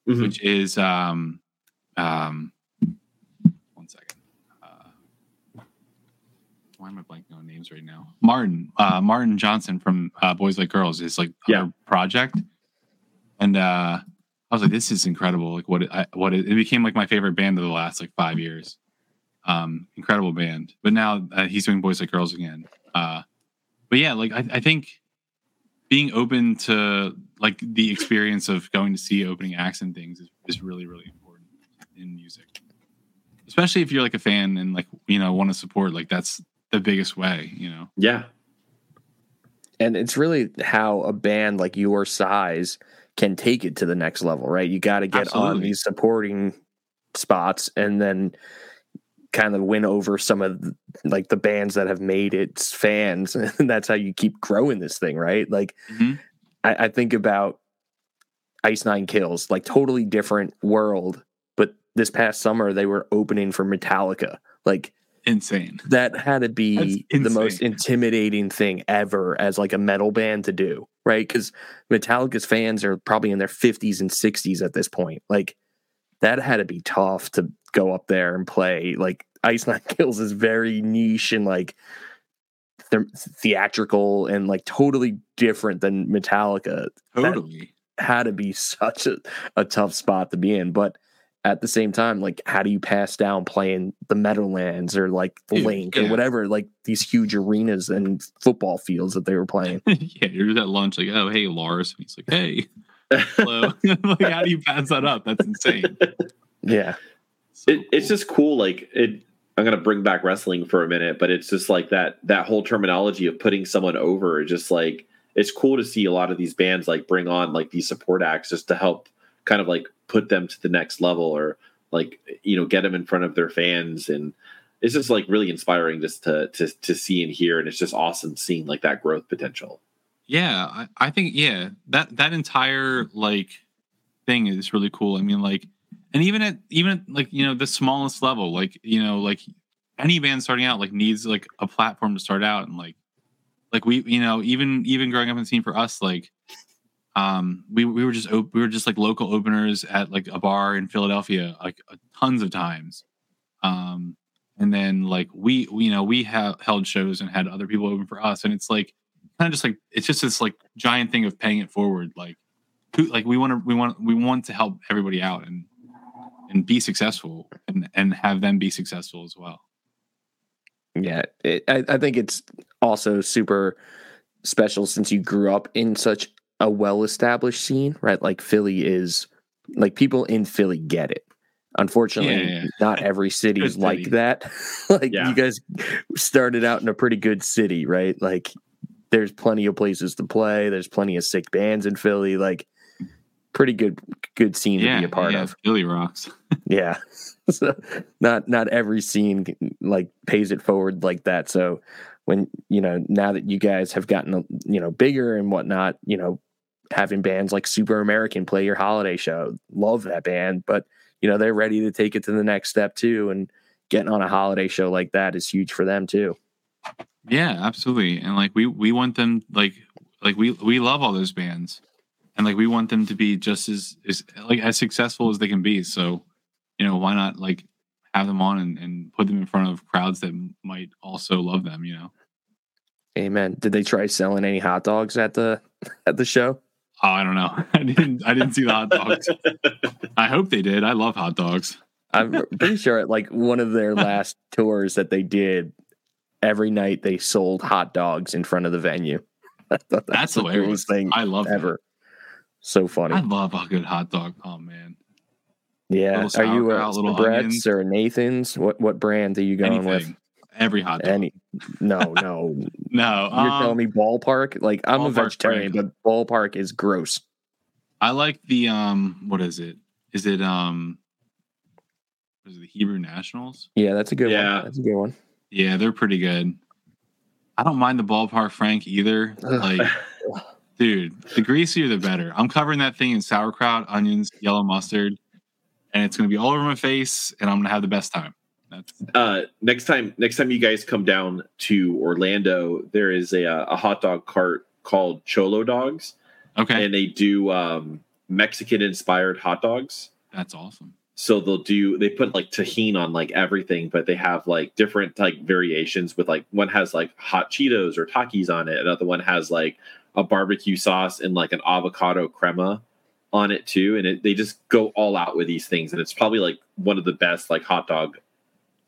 Mhm. which is, um, um, one second. Uh, why am I blanking on names right now? Martin, uh, Martin Johnson from uh, Boys Like Girls is like Yeah. project, and uh, I was like, this is incredible. Like what it, I, what it, it became like my favorite band of the last like five years. Um, incredible band. But now uh, he's doing Boys Like Girls again. Uh, but yeah, like I, I think being open to like the experience of going to see opening acts and things is, is really really important in music especially if you're like a fan and like you know want to support like that's the biggest way you know yeah and it's really how a band like your size can take it to the next level, right? You got to get on these supporting spots and then kind of win over some of the, like the bands that have made its fans, and that's how you keep growing this thing, right? Like Mhm. I, I think about Ice Nine Kills, like totally different world, but this past summer they were opening for Metallica, like insane that had to be the most intimidating thing ever as like a metal band to do, right? Because Metallica's fans are probably in their 50s and 60s at this point. Like that had to be tough to go up there and play. Like Ice Nine Kills is very niche and like the- theatrical and like totally different than Metallica. totally Had to be such a, a tough spot to be in, but. At the same time, like, how do you pass down playing the Meadowlands or like the Dude, Link or yeah. whatever, like these huge arenas and football fields that they were playing? yeah you're at lunch like oh hey lars and he's like hey hello like how do you pass that up that's insane yeah. So it, it's just cool like it i'm gonna bring back wrestling for a minute but it's just like that that whole terminology of putting someone over just like it's cool to see a lot of these bands like bring on like these support acts just to help kind of like put them to the next level or like you know get them in front of their fans. And it's just like really inspiring just to to to see and hear. And it's just awesome seeing like that growth potential. Yeah I, I think yeah that that entire like thing is really cool. I mean like and even at even at like you know the smallest level like you know like any band starting out like needs like a platform to start out. And like like we you know even even growing up in the scene for us like um we, we were just op- we were just like local openers at like a bar in philadelphia like tons of times. Um and then like we, we you know we have held shows and had other people open for us. And it's like kind of just like it's just this like giant thing of paying it forward. Like who like we want to we want we want to help everybody out and and be successful and and have them be successful as well. Yeah. It, I, I think it's also super special since you grew up in such a well established scene, right? Like Philly is like people in Philly get it. Unfortunately, Yeah, yeah. not every city is like city. that. like Yeah. you guys started out in a pretty good city, right? Like there's plenty of places to play. There's plenty of sick bands in Philly. Like pretty good good scene to be a part yeah, of. Philly rocks Yeah. so not not every scene like pays it forward like that. So when you know now that you guys have gotten you know bigger and whatnot, you know having bands like Super American play your holiday show, love that band, but you know they're ready to take it to the next step too, and getting on a holiday show like that is huge for them too. Yeah, absolutely. And like we we want them like like we we love all those bands. And like we want them to be just as as like as successful as they can be. So, you know, why not like have them on and, and put them in front of crowds that might also love them, you know? Amen. Did they try selling any hot dogs at the at the show? Oh, I don't know. I didn't. I didn't see the hot dogs. I hope they did. I love hot dogs. I'm pretty sure at like one of their last tours that they did, every night they sold hot dogs in front of the venue. I thought That's the hilarious. coolest thing I love that. ever. So funny. I love a good hot dog. Oh man, yeah. Are you a sauerkraut, little Brett's onions. or Nathan's? What what brand are you going with? Anything. Every hot dog. Any? No, no. no, You're um, telling me ballpark? Like I'm a vegetarian, brand. but ballpark is gross. I like the um. What is it? Is it um? Was it the Hebrew Nationals? Yeah, that's a good Yeah. one. That's a good one. Yeah, they're pretty good. I don't mind the ballpark Frank either. Like, dude, the greasier the better. I'm covering that thing in sauerkraut, onions, yellow mustard, and it's gonna be all over my face, and I'm gonna have the best time. That's uh, next time, next time you guys come down to Orlando, there is a, uh, a hot dog cart called Cholo Dogs, okay. and they do um, Mexican inspired hot dogs. That's awesome. So they'll do they put like Tajín on like everything, but they have like different like variations with like one has like hot Cheetos or Takis on it, another one has like a barbecue sauce and like an avocado crema on it too, and it, they just go all out with these things, and it's probably like one of the best like hot dog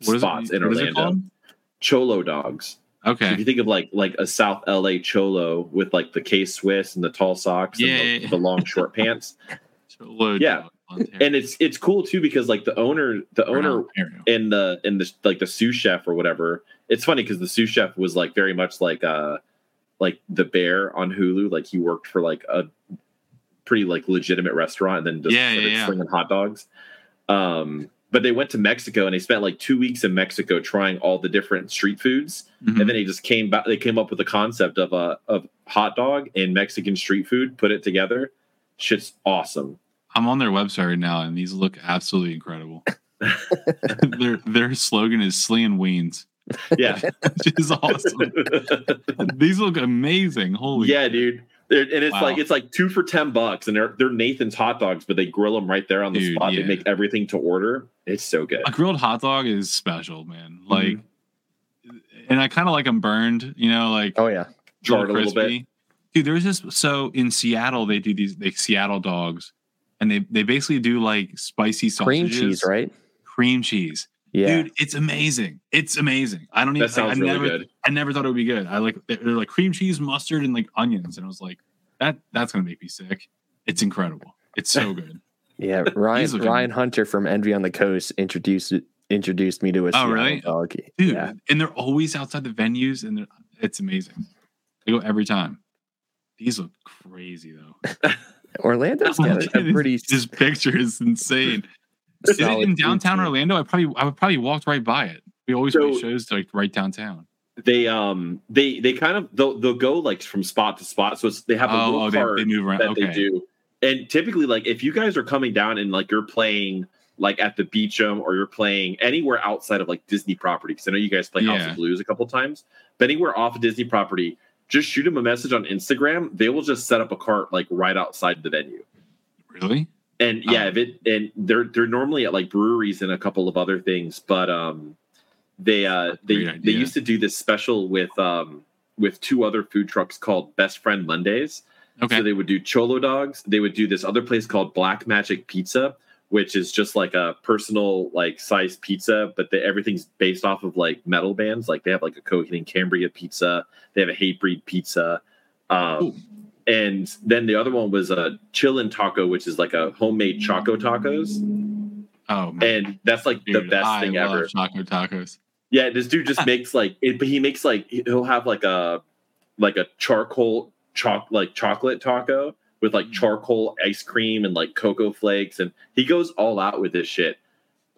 What spots it, in Orlando. Cholo dogs. Okay. If you think of like like a South LA cholo with like the K Swiss and the tall socks and the, yeah, yeah. the long short pants, Cholo Yeah. and it's it's cool too because like the owner the owner and the and the like the sous chef or whatever. It's funny because the sous chef was like very much like uh like the bear on Hulu. Like he worked for like a pretty like legitimate restaurant and then just Yeah, yeah, yeah. slinging hot dogs. Um, but they went to Mexico and they spent like two weeks in Mexico trying all the different street foods, Mhm. and then they just came back. They came up with the concept of a of hot dog and Mexican street food, put it together. Shit's awesome. I'm on their website right now, and these look absolutely incredible. their their slogan is "Slinging Weens," Yeah, which is awesome. these look amazing. Holy yeah, dude. They're, and it's Wow. like it's like two for ten bucks, and they're they're Nathan's hot dogs, but they grill them right there on the Dude, spot. yeah. They make everything to order. It's so good. a grilled hot dog is special, man. Mm-hmm. Like, and I kind of like them burned. You know, like Oh yeah. Charred a little bit. Dude, there's this. So in Seattle, they do these like Seattle dogs, and they they basically do like spicy sausages, Cream cheese, right? Cream cheese, Yeah. dude. It's amazing. It's amazing. I don't even. That sounds I really never, good. I never thought it would be good. I like they're like cream cheese, mustard, and like onions, and I was like, that that's gonna make me sick. It's incredible. It's so good. Yeah. Ryan Ryan Hunter from Envy on the Coast introduced introduced me to a oh, Seattle really? dog. dude. Yeah. And they're always outside the venues, and they're, it's amazing. They go every time. These look crazy though. Orlando's got a, a pretty this picture is insane. Is it in downtown. Orlando? I probably I would probably walked right by it. We always play So- shows like right downtown. They um they they kind of they'll they'll go like from spot to spot. So it's, they have a Oh, little oh, they, cart they move around. that Okay. they do. And typically, like if you guys are coming down and like you're playing like at the Beacham or you're playing anywhere outside of like Disney property, because I know you guys play House of Blues a couple times, but anywhere off of Disney property, just shoot them a message on Instagram. They will just set up a cart like right outside the venue. Really? And yeah, if it and they're they're normally at like breweries and a couple of other things, but um they uh they they used to do this special with um with two other food trucks called Best Friend Mondays. Okay. So they would do cholo dogs. They would do this other place called Black Magic Pizza, which is just like a personal like size pizza, but the, everything's based off of like metal bands. Like they have like a Coheed and Cambria pizza. They have a Hatebreed pizza. Um. And then the other one was a chillin' taco, which is like a homemade choco tacos, oh man. and that's like the Dude, best I thing love ever. Choco tacos. Yeah, this dude just makes like it, but he makes like he'll have like a like a charcoal choc like chocolate taco with like Mm. charcoal ice cream and like cocoa flakes, and he goes all out with this shit.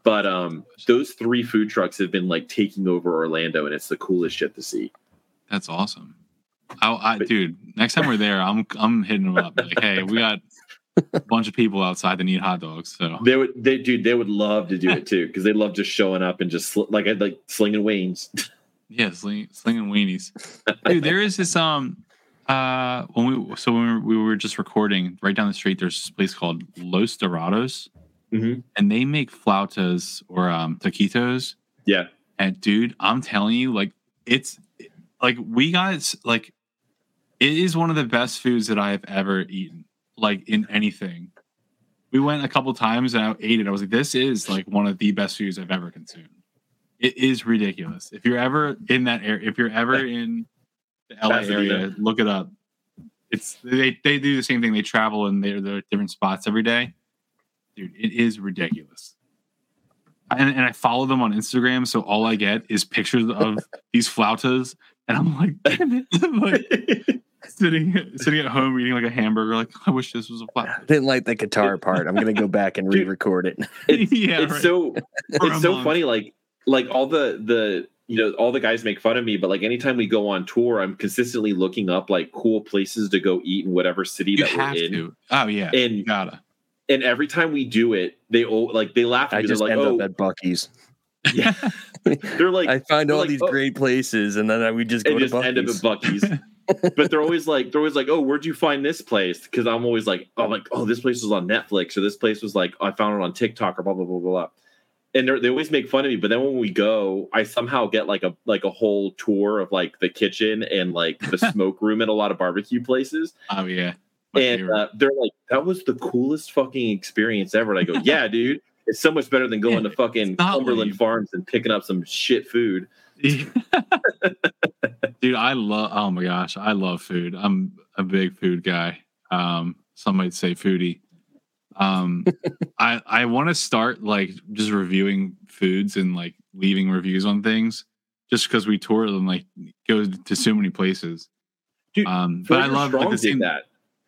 But um, those three food trucks have been like taking over Orlando, and it's the coolest shit to see. That's awesome. I, I dude, next time we're there, I'm I'm hitting them up. Like, hey, we got a bunch of people outside that need hot dogs. So They would, they dude, they would love to do it too because they love just showing up and just sl- like like slinging wings. yeah, sling, slinging weenies. Dude, there is this um uh when we so when we were, just recording right down the street, there's this place called Los Dorados, Mhm. and they make flautas or um taquitos. Yeah, And dude, I'm telling you, like it's like we got like it is one of the best foods that I have ever eaten. like in anything. We went a couple times and I ate it. I was like, this is like one of the best foods I've ever consumed. It is ridiculous. If you're ever in that area, if you're ever in the LA area, look it up. It's they they do the same thing. They travel and they're they're at different spots every day. Dude, it is ridiculous. And, and I follow them on Instagram, so all I get is pictures of these flautas, and I'm like, damn it. like sitting sitting at home eating like a hamburger, like I wish this was a I flauta. didn't like the guitar part. I'm gonna go back and re-record it. It's, yeah, it's right. so For it's so month. funny like like all the the you know all the guys make fun of me but like anytime we go on tour i'm consistently looking up like cool places to go eat in whatever city You that we're have in to. Oh yeah, and you and gotta. and every time we do it they all like they laugh at I just like end oh up at Buc-ee's. yeah they're like I find all like, these oh. great places, and then I would just go and to just end up at Buc-ee's. But they're always like, they're always like, oh, where'd you find this place? Because I'm always like, oh, like, oh, this place was on Netflix, or this place was like, I found it on TikTok, or blah blah blah blah blah. And they're- always make fun of me, but then when we go, I somehow get like a like a whole tour of like the kitchen and like the smoke room at a lot of barbecue places, Oh yeah. My and uh, they're like, that was the coolest fucking experience ever. And I go, yeah, dude, it's so much better than going to fucking Cumberland. Farms and picking up some shit food. Dude, I love. Oh my gosh, I love food. I'm a big food guy. Um, some might say foodie. Um, I I want to start like just reviewing foods and like leaving reviews on things, just because we tour and like go to so many places. Dude, um, but I love like, the did same. that.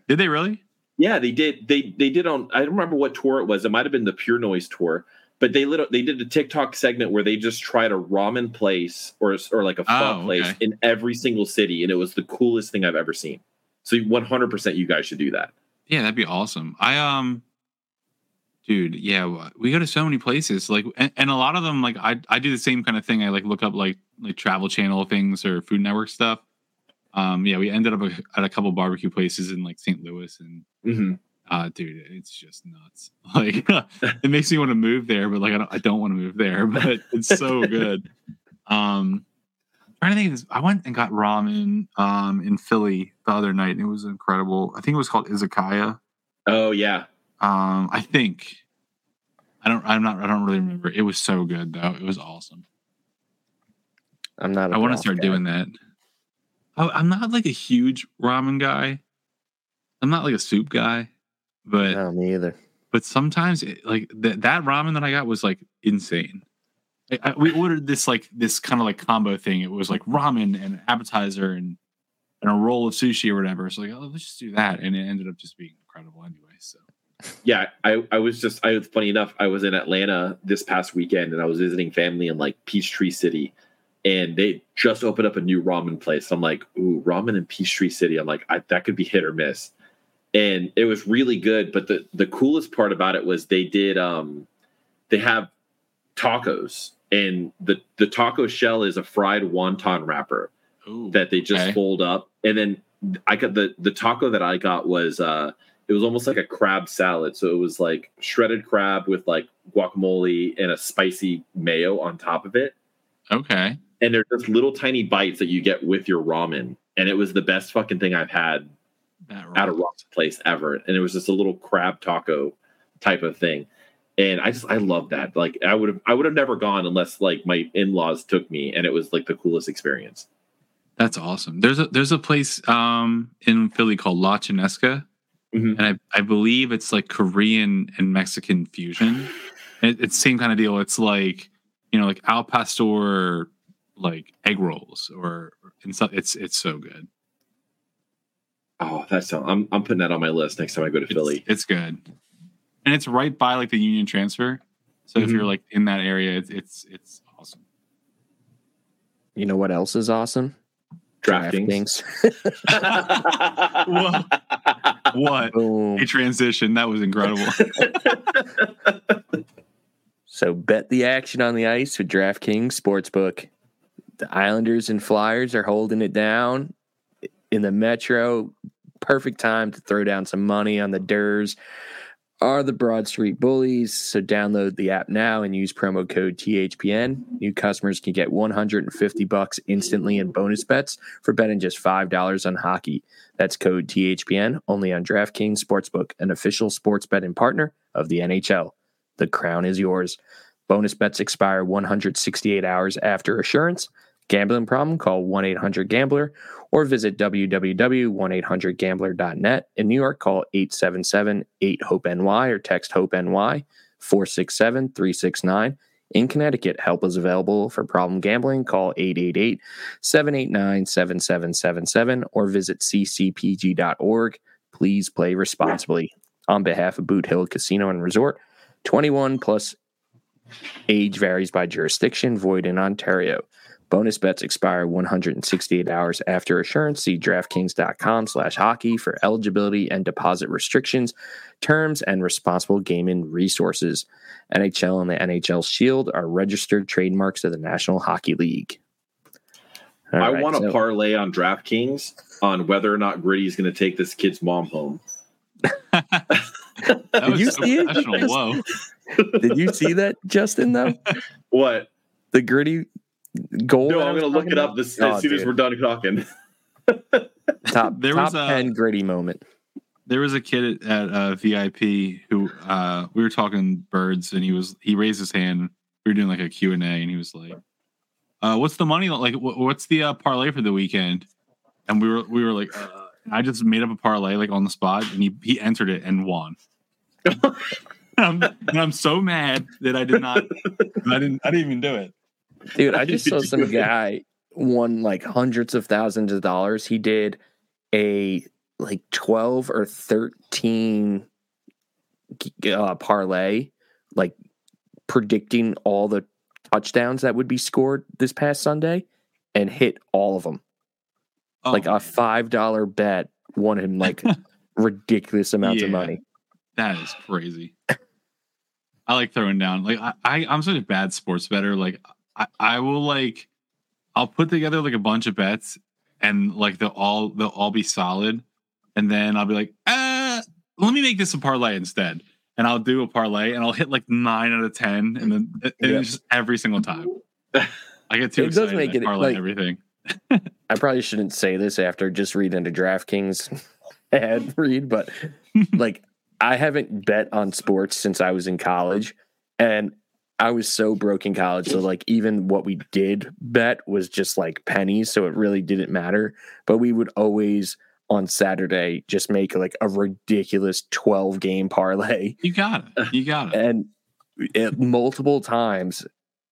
Did they really? Yeah, they did. They they did on. I don't remember what tour it was. It might have been the Pure Noise tour. But they lit, they did a TikTok segment where they just tried a ramen place or or like a pho Oh, place okay. in every single city, and it was the coolest thing I've ever seen. So one hundred percent, you guys should do that. Yeah, that'd be awesome. I um, dude, yeah, we go to so many places. Like, and, and a lot of them, like, I I do the same kind of thing. I like look up like like Travel Channel things or Food Network stuff. Um, yeah, we ended up at a couple barbecue places in like St. Louis, and hmm uh, dude, it's just nuts. Like, it makes me want to move there, but like, I don't, I don't want to move there, but it's so good. Um, trying to think of this. I went and got ramen um in Philly the other night, and it was incredible. I think it was called Izakaya. Oh yeah, Um, I think I don't. I'm not. I don't really remember. It was so good though. It was awesome. I'm not. I I want to start doing that. I, I'm not like a huge ramen guy. I'm not like a soup guy, but No, me either. but sometimes it, like that that ramen that I got was like insane. I, I, we ordered this like this kind of like combo thing. It was like ramen and an appetizer and and a roll of sushi or whatever. So like, oh, let's just do that, and it ended up just being incredible anyway. So yeah. I I was just I funny enough. I was in Atlanta this past weekend, and I was visiting family in like Peachtree City, and they just opened up a new ramen place. I'm like, ooh, ramen in Peachtree City. I'm like, I, that could be hit or miss. And it was really good. But the the coolest part about it was they did um they have tacos, and the the taco shell is a fried wonton wrapper Ooh, that they just okay. fold up, and then I got the the taco that I got was uh it was almost like a crab salad. So it was like shredded crab with like guacamole and a spicy mayo on top of it okay. and they're just little tiny bites that you get with your ramen and it was the best fucking thing i've had at a rocks. place ever and it was just a little crab taco type of thing and i just i love that like i would have i would have never gone unless like my in-laws took me and it was like the coolest experience That's awesome. There's a there's a place um in Philly called La Chinesca, Mhm. and I I believe it's like Korean and Mexican fusion. It, it's the same kind of deal. It's like you know like al pastor like egg rolls or and so it's it's so good. Oh that's i'm, I'm putting that on my list next time i go to It's, philly it's good, and it's right by like the Union Transfer. So if Mhm. you're like in that area, it's it's it's awesome. You know what else is awesome? DraftKings. Whoa. What Boom. a transition! That was incredible. So bet the action on the ice with DraftKings Sportsbook. The Islanders and Flyers are holding it down in the Metro. Perfect time to throw down some money on the Durs. are the Broad Street Bullies. So download the app now and use promo code THPN. New customers can get 150 bucks instantly in bonus bets for betting just $5 on hockey. That's code THPN only on DraftKings Sportsbook, an official sports betting partner of the NHL. The crown is yours. Bonus bets expire 168 hours after assurance. Gambling problem? Call 1 800 Gambler or visit www.1800Gambler.net. In New York, call 877 8 HOPE NY or text HOPE NY 467 369. In Connecticut, help is available for problem gambling. Call 888 789 7777 or visit ccpg.org. Please play responsibly. On behalf of Boot Hill Casino and Resort, 21 plus age varies by jurisdiction, void in Ontario. Bonus bets expire 168 hours after assurance. See DraftKings.com slash hockey for eligibility and deposit restrictions, terms, and responsible gaming resources. NHL and the NHL Shield are registered trademarks of the National Hockey League. All I right, want to so- parlay on DraftKings on whether or not Gritty is going to take this kid's mom home. That Did you so see it? Whoa. Did you see that, Justin, though? What? The gritty goal? No, I I'm going to look it up this, Oh, as soon as we're done talking. Top, There top was a- 10 gritty moment. there was a kid at uh, VIP who uh, we were talking birds, and he was he raised his hand. We were doing like a Q and A, and he was like, uh, "What's the money like? wh- What's the uh, parlay for the weekend?" And we were we were like, uh, I just made up a parlay like on the spot, and he he entered it and won. I'm, and I'm so mad that I did not. I didn't. I didn't even do it. Dude, I just saw some guy won like hundreds of thousands of dollars. He did a like 12 or 13 uh, parlay, like predicting all the touchdowns that would be scored this past Sunday and hit all of them. Oh, like a $5 bet won him like ridiculous amounts of money. That is crazy. I like throwing down. Like I, I I'm such a bad sports better. Like I, I will like I'll put together like a bunch of bets and like they'll all they'll all be solid. And then I'll be like, uh, let me make this a parlay instead. And I'll do a parlay and I'll hit like nine out of ten. And then it, Yeah. it's just every single time. I get too It does make it, parlay like- everything. I probably shouldn't say this after just reading the DraftKings ad read, but like I haven't bet on sports since I was in college, and I was so broke in college. So like even what we did bet was just like pennies, so it really didn't matter. But we would always on Saturday just make like a ridiculous twelve game parlay, You got it. You got it. and it, multiple times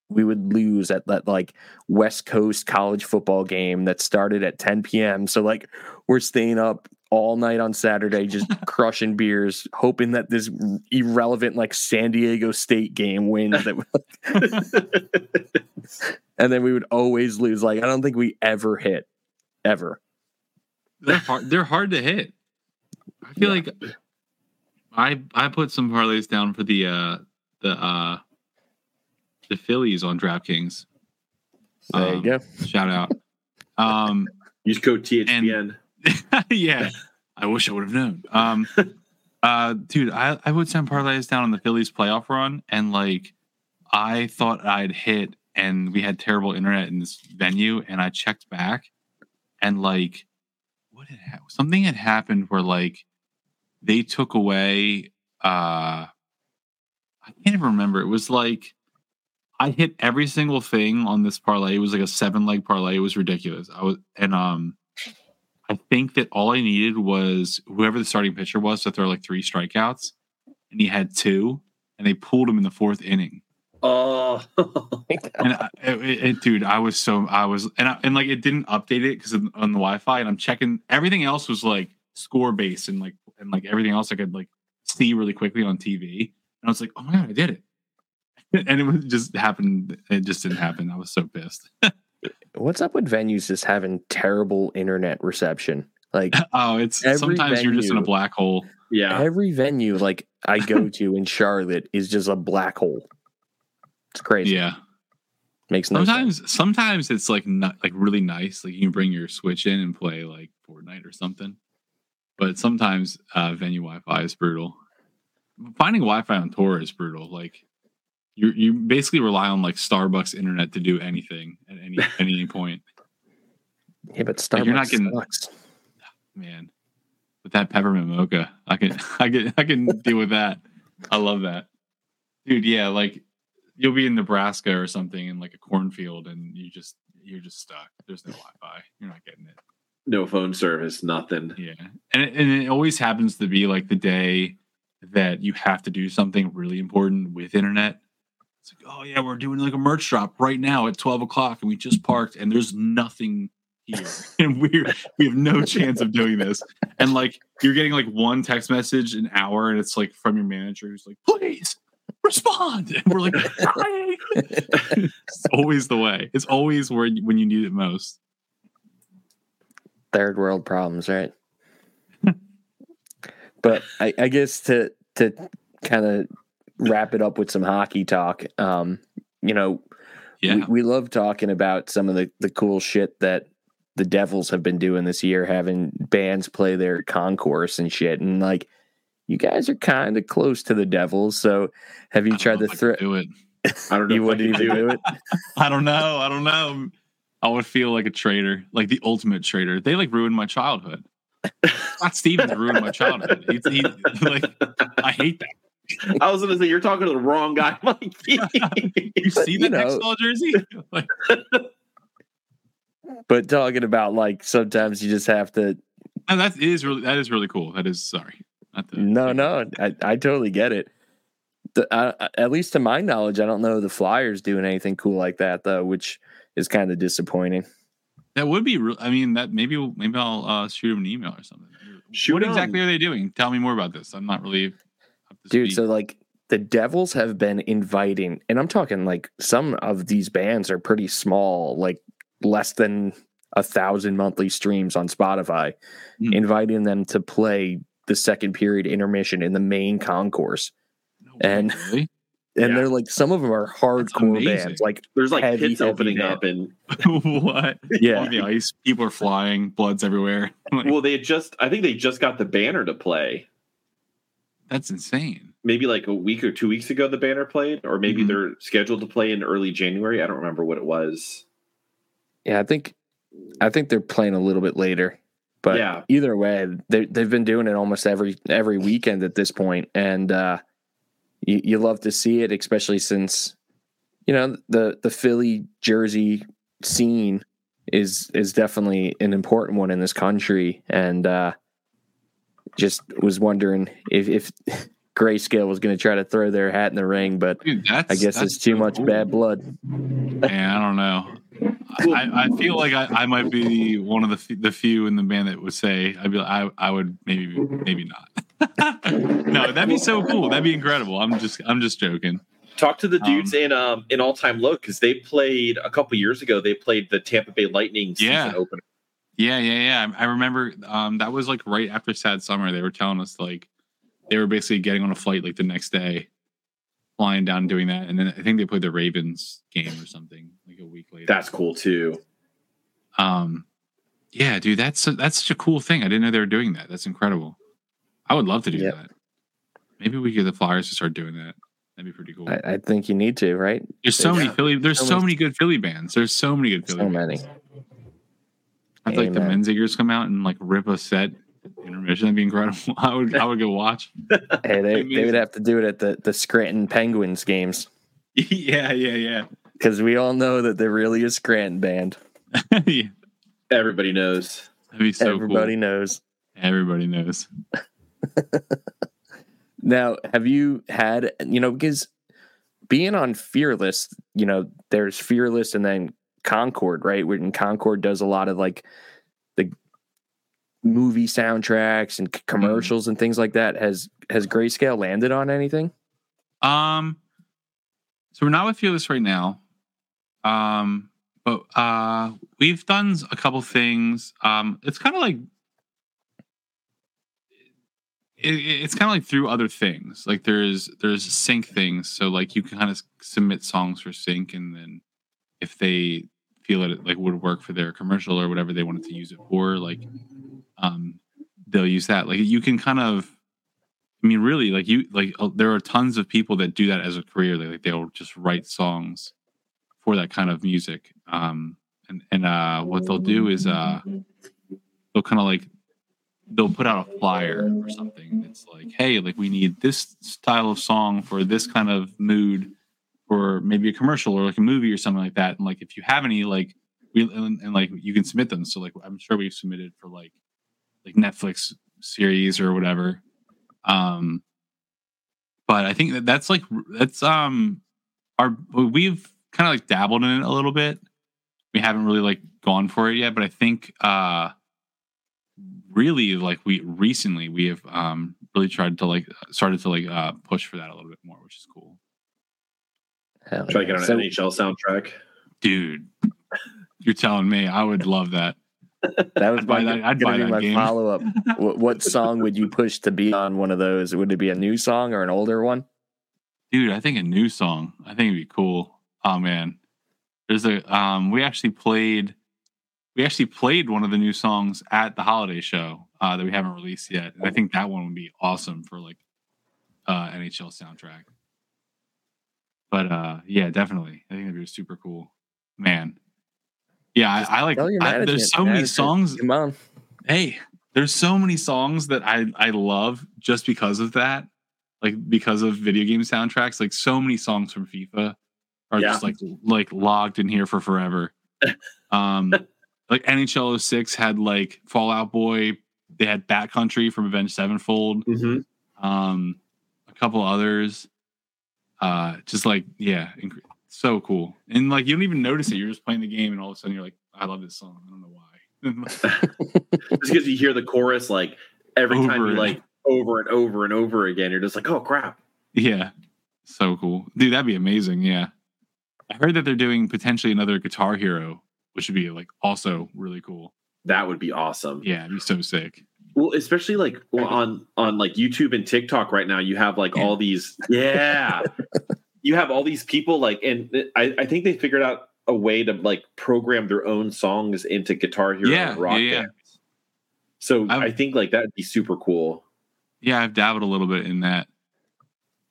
we would lose at that like West Coast college football game that started at 10 p.m. So like we're staying up all night on Saturday just crushing beers, hoping that this irrelevant like San Diego State game wins. That and then we would always lose. Like I don't think we ever hit, ever. they're hard they're hard to hit i feel like i i put some parlays down for the uh the uh the phillies on draftkings There you Um, go. shout out um Use code THPN. yeah. I wish i would have known. Um uh dude i i would send parlays down on the phillies playoff run and like i thought i'd hit and we had terrible internet in this venue and i checked back and like what had hap- something had happened where like they took away uh i can't even remember. It was like i hit every single thing on this parlay. It was like a seven leg parlay. It was ridiculous. I was and um i think that all i needed was whoever the starting pitcher was to throw like three strikeouts and he had two and they pulled him in the fourth inning Oh, and I, it, it- dude, I was so I was and I, and like it didn't update it because on the Wi-Fi, and I'm checking everything else was like score based and like and like everything else I could like see really quickly on TV, and I was like, oh my god, I did it, and it was just happened. It just didn't happen. I was so pissed. What's up with venues just having terrible internet reception? Like oh, it's sometimes you're just in a black hole. yeah. every venue like I go to in Charlotte is just a black hole. It's crazy. Yeah, Makes no sense. sometimes sometimes it's like not like really nice. Like you can bring your Switch in and play like Fortnite or something. But sometimes uh, venue Wi-Fi is brutal. finding Wi-Fi on tour is brutal. Like you you basically rely on like Starbucks internet to do anything at any any point. Yeah, but Like, Starbucks you're not getting- sucks. Ah, man, with that peppermint mocha, I can I can I can deal with that. I love that, dude. Yeah, like you'll be in Nebraska or something in like a cornfield, and you just you're just stuck. There's no Wi-Fi. You're not getting it. No phone service, nothing. Yeah, and it, and it always happens to be like the day that you have to do something really important with internet. It's like, oh yeah, we're doing like a merch drop right now at twelve o'clock, and we just parked, and there's nothing here, and we're we have no chance of doing this. And like you're getting like one text message an hour, and it's like from your manager who's like, please respond, and we're like, trying. it's always the way. It's always where when you need it most. Third world problems, right? but I, I guess to to kind of wrap it up with some hockey talk, um, you know, Yeah, we, we love talking about some of the, the cool shit that the Devils have been doing this year, having bands play their concourse and shit. And like, you guys are kind of close to the Devils. So have you tried to throw? do it. I don't know. You wouldn't even do it. I don't know. I don't know. I would feel like a traitor, like the ultimate traitor. They like ruined my childhood. Scott Stevens ruined my childhood. He, he, like, I hate that. I was gonna say you're talking to the wrong guy, Mikey. You see the know- next ball jersey? Like, But talking about like sometimes you just have to. no, that is really that is really cool. That is sorry. Not the- No, no, I, I totally get it. The, uh, at least to my knowledge, I don't know the Flyers doing anything cool like that though, which is kind of disappointing. That would be. Real, I mean, that maybe maybe I'll uh, shoot him an email or something. Shoot what 'em. exactly are they doing? Tell me more about this. I'm not really. Up to dude speed. so like the devils have been inviting and i'm talking like some of these bands are pretty small like less than a thousand monthly streams on spotify Hmm. inviting them to play the second period intermission in the main concourse No way, and- really? and Yeah. they're like some of them are hardcore bands like There's like Heavy, pits heavy opening band. up, and what? yeah On the ice, people are flying, blood's everywhere. Like, well, they had just. I think they just got the banner to play. That's insane. Maybe like a week or two weeks ago, the banner played, or maybe Mhm. they're scheduled to play in early January. I don't remember what it was. yeah i think i think they're playing a little bit later but Yeah. either way they, they've been doing it almost every every weekend at this point and uh you, you love to see it especially since you know the the philly jersey scene is is definitely an important one in this country and uh just was wondering if if grayscale was going to try to throw their hat in the ring but Dude, that's, i guess that's it's too so much cool. bad blood Man, I don't know. I, I feel like I, I might be one of the f- the few in the band that would say I'd be I I would maybe maybe not. no, that'd be so cool. That'd be incredible. I'm just I'm just joking. Talk to the dudes Um, in um in all time low because they played a couple years ago. They played the Tampa Bay Lightning season Yeah. opener. Yeah, yeah, yeah. I remember um that was like right after Sad Summer. They were telling us like they were basically getting on a flight like the next day, flying down and doing that. And then I think they played the Ravens game or something like a week later. That's cool too. Um, yeah, dude, that's that's such a cool thing. I didn't know they were doing that. That's incredible. I would love to do Yep. that. Maybe we could get the Flyers to start doing that. That'd be pretty cool. I, I think you need to right there's so many Philly. There's So so many- many good Philly bands. There's so many good Philly. so bands. many I'd like the Amen. Menzingers come out and like rip a set intermission. That'd be incredible. I would I would go watch. Hey, they, they would have to do it at the, the Scranton Penguins games yeah, yeah, yeah. because we all know that they're really a Scranton band. yeah. Everybody knows. That'd be so cool. Everybody cool. knows. Everybody knows. Now, have you had, you know, because being on Fearless, you know, there's Fearless and then Concord, right? And Concord does a lot of like the movie soundtracks and c- commercials and things like that. Has has Grayscale landed on anything? Um, so we're not with Fearless right now. Um, but uh, we've done a couple things. Um, it's kind of like it, it's kind of like through other things. Like there's there's sync things. So like you can kind of submit songs for sync, and then if they feel that it like would work for their commercial or whatever they wanted to use it for, like um, they'll use that. Like you can kind of I mean, really, like you, like uh, there are tons of people that do that as a career. They like they'll just write songs for that kind of music. Um, and and uh, what they'll do is uh, they'll kind of like they'll put out a flyer or something. It's like, hey, like we need this style of song for this kind of mood, or maybe a commercial or like a movie or something like that. And like if you have any, like we and, and like you can submit them. So like I'm sure we've submitted for like like Netflix series or whatever. Um, but I think that that's like that's um our we've kind of like dabbled in it a little bit. We haven't really like gone for it yet, but I think uh really like we recently we have um really tried to like started to like uh push for that a little bit more, which is cool. Hell Try to get on So- an NHL soundtrack. Dude, you're telling me I would love that. That was I'd buy that- I'd buy be that my game. follow up. what, what song would you push to be on one of those? Would it be a new song or an older one? Dude, I think a new song. I think it'd be cool. Oh man. There's a um we actually played we actually played one of the new songs at the holiday show uh that we haven't released yet. And I think that one would be awesome for like uh NHL soundtrack. But uh yeah, definitely. I think that'd be super cool. Man. Yeah, I, I like I- there's so many songs Come on. hey, there's so many songs that I I love just because of that. Like because of video game soundtracks, like so many songs from FIFA are Yeah. just like like logged in here for forever. um like NHL 06 had like Fall Out Boy, they had Bat Country from Avenged Sevenfold, hmm um a couple others. Uh just like yeah, inc- so cool. And like you don't even notice it. You're just playing the game and all of a sudden you're like, I love this song. I don't know why. Just because you hear the chorus like every time you and- like over and over and over again, you're just like, oh crap. Yeah. So cool. Dude, that'd be amazing. Yeah. I heard that they're doing potentially another Guitar Hero, which would be like also really cool. That would be awesome. Yeah, it'd be so sick. Well, especially like well, on on like YouTube and TikTok right now, you have like all these yeah, you have all these people like, and I, I think they figured out a way to like program their own songs into Guitar Hero Yeah, Rock yeah, yeah. So I've- i think like that'd be super cool. Yeah, I've dabbled a little bit in that.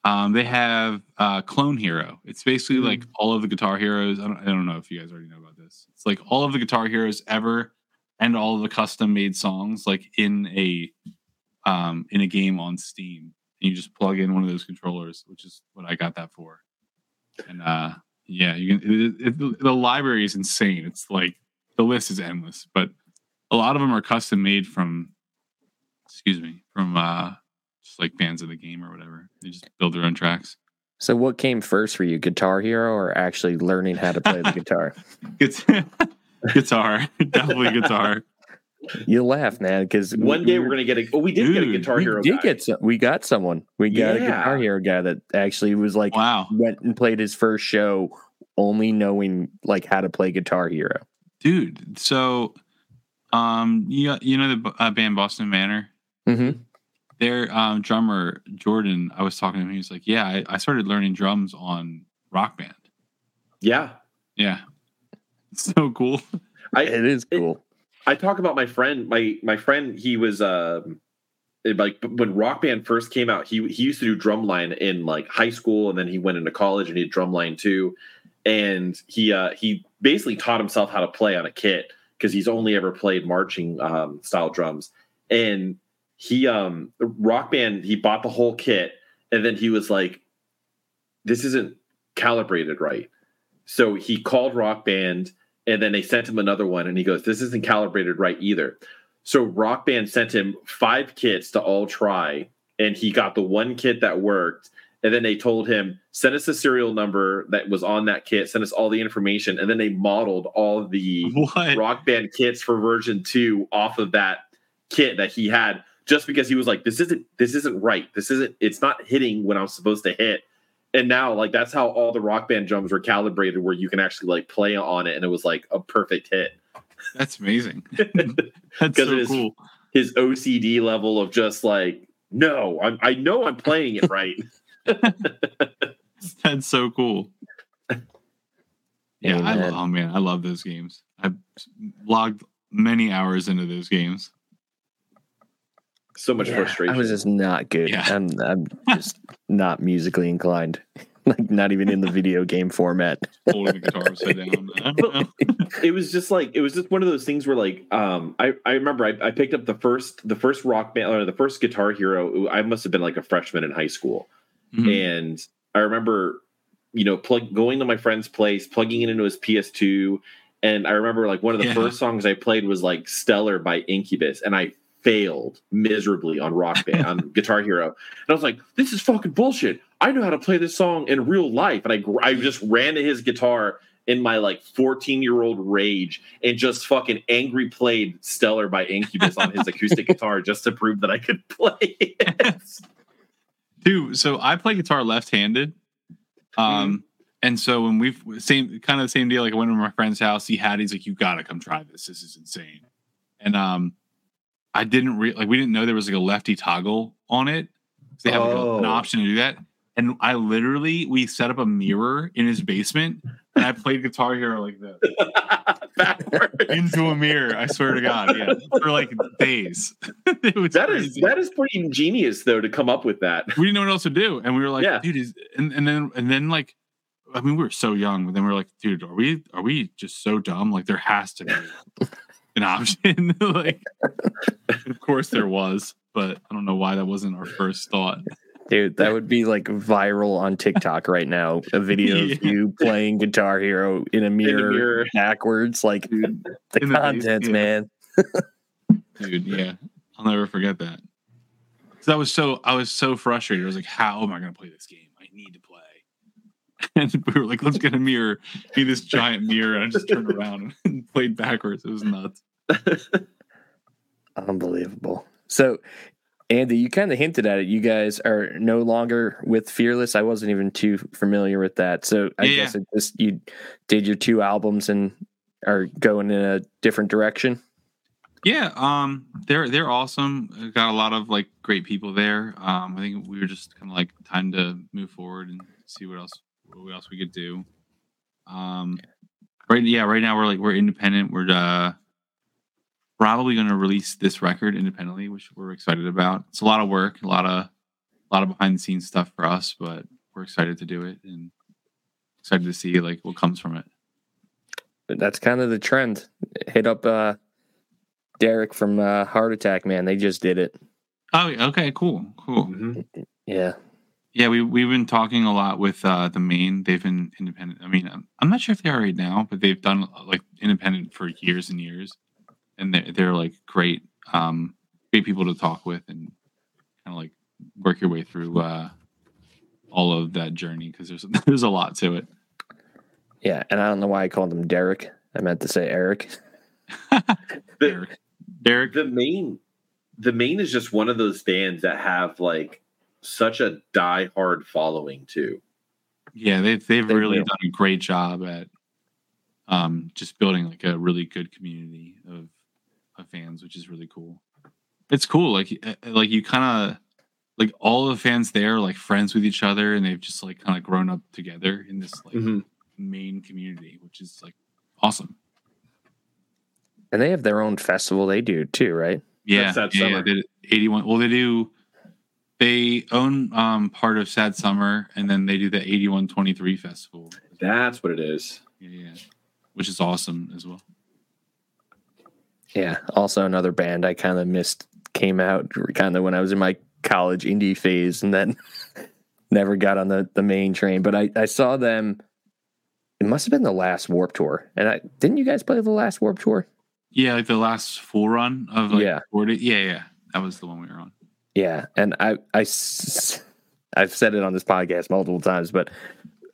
Um, they have uh, Clone Hero. It's basically Mhm. like all of the Guitar Heroes. I don't, I don't know if you guys already know about this. It's like all of the Guitar Heroes ever, and all of the custom made songs like in a um, in a game on Steam. And you just plug in one of those controllers, which is what I got that for. And uh, yeah, you can. It, it, the library is insane. It's like the list is endless, but a lot of them are custom made from excuse me from uh just like bands of the game or whatever they just build their own tracks So, what came first for you, Guitar Hero or actually learning how to play the guitar? Guitar, guitar definitely guitar You laugh, man, because One day we're gonna get a. Oh, we did get a Dude, Guitar we Hero. did guy. get some, we got someone. We got a Guitar Hero guy that actually was like wow went and played his first show only knowing like how to play Guitar Hero. dude so um you, you know the uh, band boston manor Mm-hmm. their um drummer jordan i was talking to him he was like yeah I, I started learning drums on rock band Yeah, yeah it's so cool I It is it- cool. I talk about my friend. My my friend. He was um it, like when Rock Band first came out. He he used to do drumline in like high school, and then he went into college and he did drumline too. And he uh he basically taught himself how to play on a kit because he's only ever played marching um, style drums. And he um Rock Band he bought the whole kit, and then he was like, "This isn't calibrated right." So he called Rock Band and then they sent him another one and he goes this isn't calibrated right either. So rock band sent him five kits to all try and he got the one kit that worked. And then they told him send us the serial number that was on that kit. Send us all the information. And then they modeled all the what? Rock band kits for version 2 off of that kit that he had just because he was like this isn't this isn't right. This isn't it's not hitting when i'm supposed to hit and now like that's how all the rock band drums were calibrated where you can actually like play on it and it was like a perfect hit that's amazing that's 'Cause so it is- cool his ocd level of just like no I'm, i know i'm playing it right That's so cool. Yeah, I love, oh man, I love those games. I've logged many hours into those games. So much Yeah, frustration. I was just not good. Yeah. I'm I'm just not musically inclined. like not even in the video game format. Holding the guitar upside down. I don't know. it was just like it was just one of those things where like um I, I remember I, I picked up the first the first rock band or the first guitar hero I must have been like a freshman in high school Mhm. and I remember you know plug going to my friend's place plugging it into his PS2 and I remember like one of the Yeah. first songs I played was like Stellar by Incubus and I failed miserably on rock band on guitar hero and I was like this is fucking bullshit I know how to play this song in real life and I I just ran to his guitar in my like 14 year old rage and just fucking angry played Stellar by Incubus on his acoustic guitar just to prove that I could play it. Dude, so I play guitar left-handed. Um, and so when we've same kind of the same deal, like I went to my friend's house, he had, he's like, you gotta come try this. This is insane. And um, I didn't re- like we didn't know there was like a lefty toggle on it. So they have like, an Oh. option to do that. And I literally we set up a mirror in his basement and I played Guitar Hero like this Backwards. into a mirror. I swear to God, yeah, for like days. That is crazy. that is pretty ingenious though to come up with that. we didn't know what else to do, and we were like, Yeah. dude, is and, and then and then like, I mean, we were so young, but then we were like, dude, are we are we just so dumb? Like, there has to be an option. like, of course there was, but I don't know why that wasn't our first thought. Dude, that would be like viral on TikTok right now. A video Yeah. of you playing Guitar Hero in a mirror, mirror. backwards. Like Dude, the in the contents, yeah. man. dude, yeah, I'll never forget that. So I was so I was so frustrated. I was like, how am I going to play this game? I need to play. And we were like, let's get a mirror, be this giant mirror, and I just turned around and played backwards. It was nuts. Unbelievable. So, Andy, you kind of hinted at it. You guys are no longer with Fearless. I wasn't even too familiar with that. So, I Yeah, guess it just you did your two albums and are going in a different direction. Yeah, um, they're they're awesome. Got a lot of like great people there. Um, I think we were just kind of like time to move forward and see what else what else we could do. Um, right, yeah, right now we're like we're independent. We're uh, probably going to release this record independently, which we're excited about. It's a lot of work, a lot of a lot of behind the scenes stuff for us, but we're excited to do it and excited to see like what comes from it. But that's kind of the trend. Hit up uh, Derek from uh, Heart Attack Man. They just did it. Oh, okay, cool, cool. Mhm. Yeah. Yeah, we we've been talking a lot with uh, the Maine. They've been independent. I mean, I'm, I'm not sure if they are right now, but they've done uh, like independent for years and years, and they're they're like great, um, great people to talk with and kind of like work your way through uh, all of that journey because there's there's a lot to it. Yeah. And I don't know why I called him Derek. I meant to say Eric. Derek, Derek, The Maine the Maine is just one of those bands that have like such a die-hard following too. yeah, they've they've They really will. done a great job at um, just building like a really good community of of fans, which is really cool. It's cool, like uh, like you kind of like all the fans there are like friends with each other, and they've just like kind of grown up together in this like Mhm. Maine community, which is like awesome. And they have their own festival they do too, right? Yeah, Sad yeah, yeah, Summer. they did 81. Well, they do. They own um, part of Sad Summer, and then they do the 8123 festival. That's what it is. Yeah, yeah, which is awesome as well. Yeah. Also another band I kind of missed came out kind of when I was in my college indie phase and then never got on the, the Maine train. But I, I saw them it must have been the last warped tour. And I didn't you guys play the last warped tour? Yeah, like the last full run of like Yeah. 40. Yeah, yeah. That was the one we were on. Yeah, and I I I've said it on this podcast multiple times, but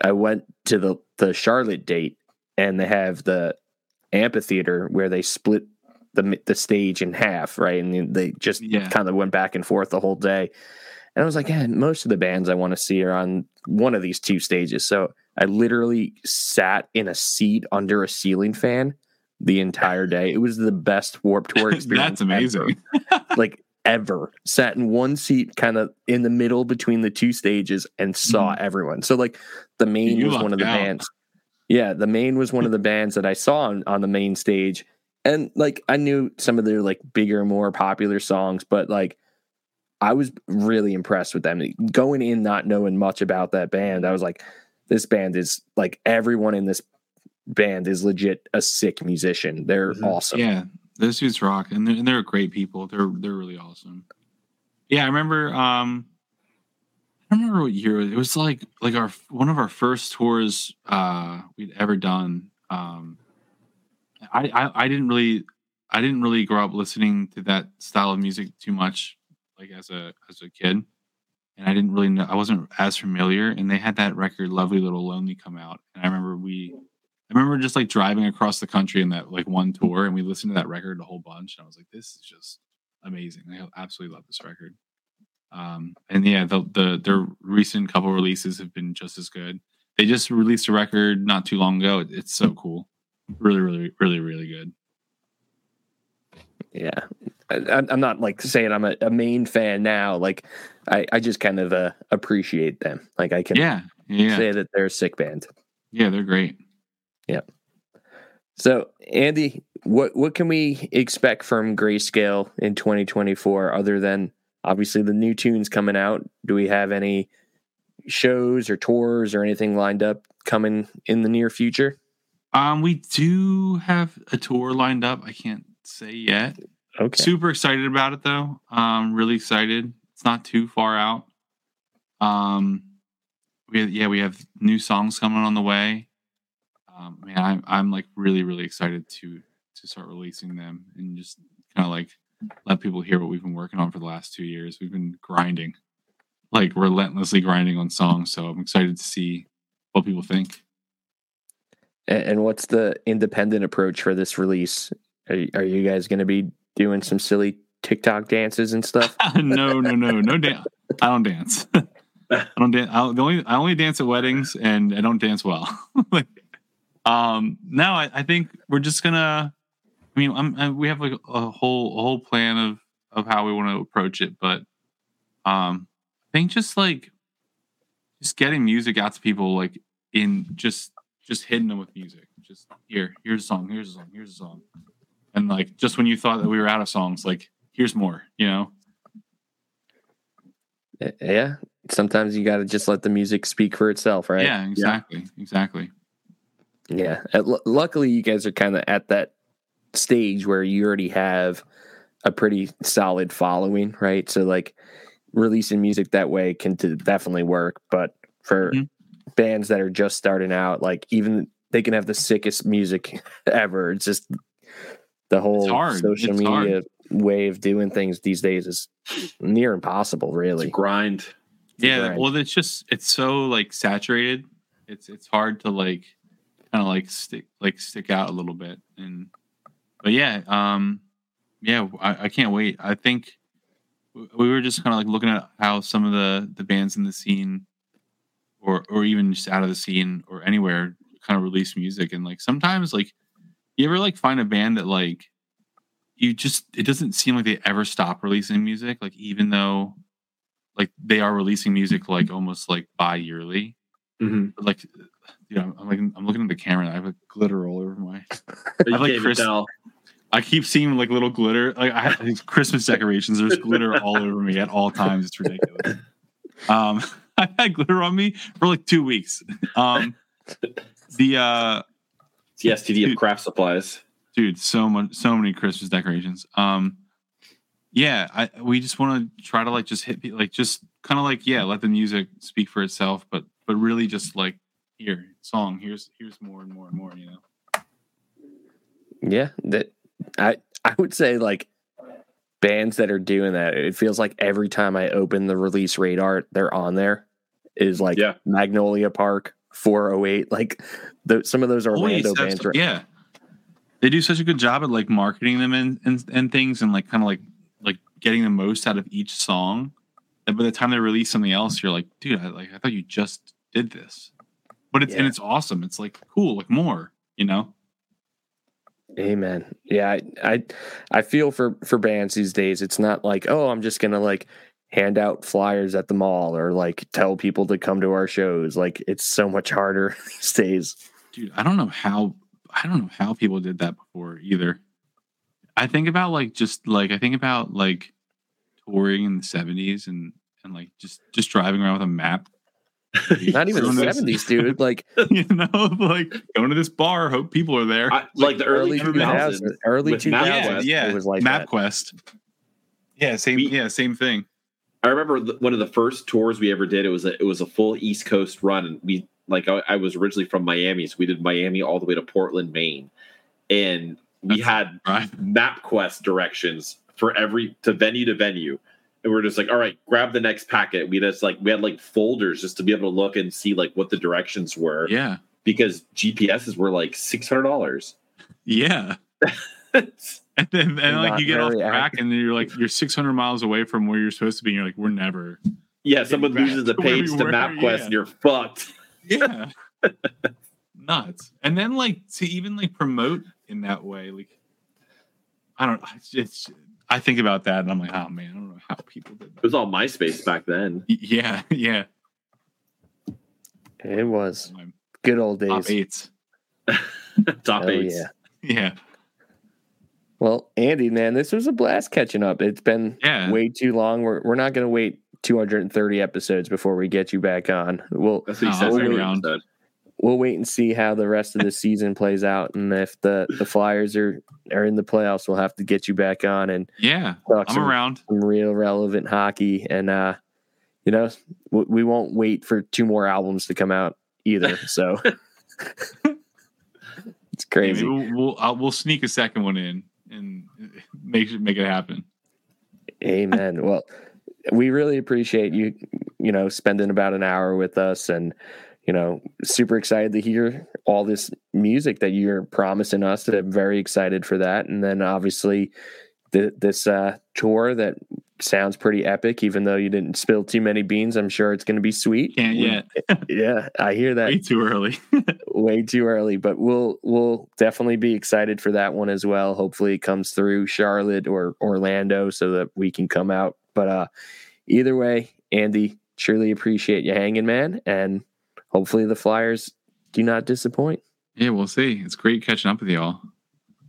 I went to the the Charlotte date, and they have the amphitheater where they split the the stage in half, right? And they just Yeah. kind of went back and forth the whole day. And I was like, yeah, most of the bands I want to see are on one of these two stages. So I literally sat in a seat under a ceiling fan the entire day. It was the best Warped Tour experience. That's amazing. like ever. Sat in one seat, kind of in the middle between the two stages, and saw everyone. So like the Maine Mm-hmm. You was one of the out. bands. Yeah, the Maine was one of the bands that I saw on, on the main stage. And like I knew some of their like bigger, more popular songs, but like I was really impressed with them. Going in not knowing much about that band, I was like, this band is like everyone in this band is legit a sick musician. They're Mhm. awesome. Yeah, those dudes rock, and they're, and they're great people. They're they're really awesome. Yeah, I remember. Um, I don't remember what year it was. It was like like our one of our first tours uh, we'd ever done. Um, I, I I didn't really I didn't really grow up listening to that style of music too much, like as a as a kid, and I didn't really know I wasn't as familiar. And they had that record, "Lovely Little Lonely," come out, and I remember we I remember just like driving across the country in that like one tour, and we listened to that record a whole bunch. And I was like, "This is just amazing! I absolutely love this record." Um, and yeah, the the their recent couple releases have been just as good. They just released a record not too long ago. It's so cool, really, really, really, really good. Yeah. I, I'm I'm not like saying I'm a, a Maine fan now. Like, I, I just kind of uh, appreciate them. Like, I can Yeah, yeah, say that they're a sick band. yeah. They're great. So, Andy, what what can we expect from Grayscale in 2024 other than obviously the new tunes coming out? Do we have any shows or tours or anything lined up coming in the near future? Um, we do have a tour lined up. I can't say yet. Okay. Super excited about it though. Um, really excited. It's not too far out. Um, we yeah we have new songs coming on the way. Um, man, I'm I'm like really really excited to to start releasing them and just kind of like let people hear what we've been working on for the last two years. We've been grinding, like relentlessly grinding on songs. So I'm excited to see what people think. And, and what's the independent approach for this release? Are, are you guys going to be doing some silly TikTok dances and stuff? no, no, no, no dance. I don't dance. I don't dance. I, the only I only dance at weddings, and I don't dance well. Like, um, no, I, I think we're just gonna. I mean, I'm, I, we have like a whole a whole plan of of how we want to approach it, but um, I think just like just getting music out to people, like in just just hitting them with music. Just here, here's a song, here's a song, here's a song, and like just when you thought that we were out of songs, like here's more. You know. Uh, yeah. Sometimes you got to just let the music speak for itself, right? Yeah, exactly, exactly. Yeah. Lu- luckily, you guys are kind of at that stage where you already have a pretty solid following, right? So, like, releasing music that way can t- definitely work. But for Mhm. bands that are just starting out, like, even they can have the sickest music ever. It's just the whole social It's hard. media way of doing things these days is near impossible, really. grind. Yeah, grind. well, it's just it's so like saturated. It's it's hard to like kind of like stick like stick out a little bit. And but yeah, um, yeah, I, I can't wait. I think we were just kind of like looking at how some of the the bands in the scene, or or even just out of the scene or anywhere, kind of release music. And like sometimes like you ever like find a band that like you just it doesn't seem like they ever stop releasing music like even though like they are releasing music like almost like bi-yearly Mhm. Like you know i'm like i'm looking at the camera and i have like glitter all over my I like can't Chris- i keep seeing like little glitter. Like i have these christmas decorations. There's glitter all over me at all times. It's ridiculous. Um i had glitter on me for like two weeks. Um the uh It's the STD of craft supplies. dude so much so many christmas decorations. Um yeah i we just want to try to like just hit pe- like just kind of like yeah let the music speak for itself but but really just like here song here's here's more and more and more you know Yeah, that I I would say like bands that are doing that. It feels like every time I open the release radar, they're on there. Is like Yeah. Magnolia Park, 408, like the, some of those Always Orlando have bands. some- are- yeah they do such a good job at like marketing them and and, and things and like kind of like like getting the most out of each song and by the time they release something else you're like dude i like i thought you just did this but it's and it's awesome it's like cool like more you know Amen. Yeah, I, I I feel for for bands these days. It's not like oh, I'm just gonna like hand out flyers at the mall or like tell people to come to our shows. Like it's so much harder these days. dude i don't know how i don't know how people did that before either i think about like just like i think about like touring in the seventies and and like just just driving around with a map. Not even the Someone seventies, dude. Like you know, like going to this bar, hope people are there. I, like the early, early 2000s. 2000s, early with two MapQuest. yeah, yeah. It was like that. MapQuest. Yeah, same. We- yeah, same thing. I remember th- one of the first tours we ever did. It was a, it was a full East Coast run, and we like I, I was originally from Miami, so we did Miami all the way to Portland, Maine, and we That's- had Right. MapQuest directions for every to venue to venue. And we're just like, all right, grab the next packet. We just like we had like folders just to be able to look and see like what the directions were Yeah. because GPSs were like six hundred dollars. Yeah. And then and like you get off very track and then you're like you're 600 miles away from where you're supposed to be and you're like we're never. yeah, someone loses the to where page we to MapQuest yeah. and you're fucked. Yeah. Nuts. And then like to even like promote in that way like I don't it's, it's I think about that and I'm like oh man I don't know how people did It was all MySpace back then. Yeah, yeah. It was good old days. Top eights. Top Hell eights. yeah. Yeah. Well, Andy, man, this was a blast catching up. It's been Yeah. way too long. We're we're not going to wait 230 episodes before we get you back on. We'll That's what No, he says I'll every wait around. episode. We'll wait and see how the rest of the season plays out, and if the the Flyers are are in the playoffs, we'll have to get you back on and Yeah. I'm some, around. some real relevant hockey. And uh, you know, we, we won't wait for two more albums to come out either. So it's crazy. Maybe we'll we'll, I'll, we'll sneak a second one in and make make it happen. Amen. well, we really appreciate you, you know, spending about an hour with us and, you know, super excited to hear all this music that you're promising us. I'm very excited for that. And then obviously the, this uh, tour that sounds pretty epic, even though you didn't spill too many beans. I'm sure it's going to be sweet. Can't yet. Yeah, I hear that Way too early. way too early, but we'll we'll definitely be excited for that one as well. Hopefully it comes through Charlotte or Orlando so that we can come out. But uh either way, Andy, truly appreciate you hanging, man, and hopefully the Flyers do not disappoint. yeah, we'll see. It's great catching up with y'all.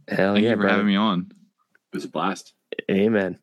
Hell Thank yeah, you for brother. having me on. It was a blast. Amen.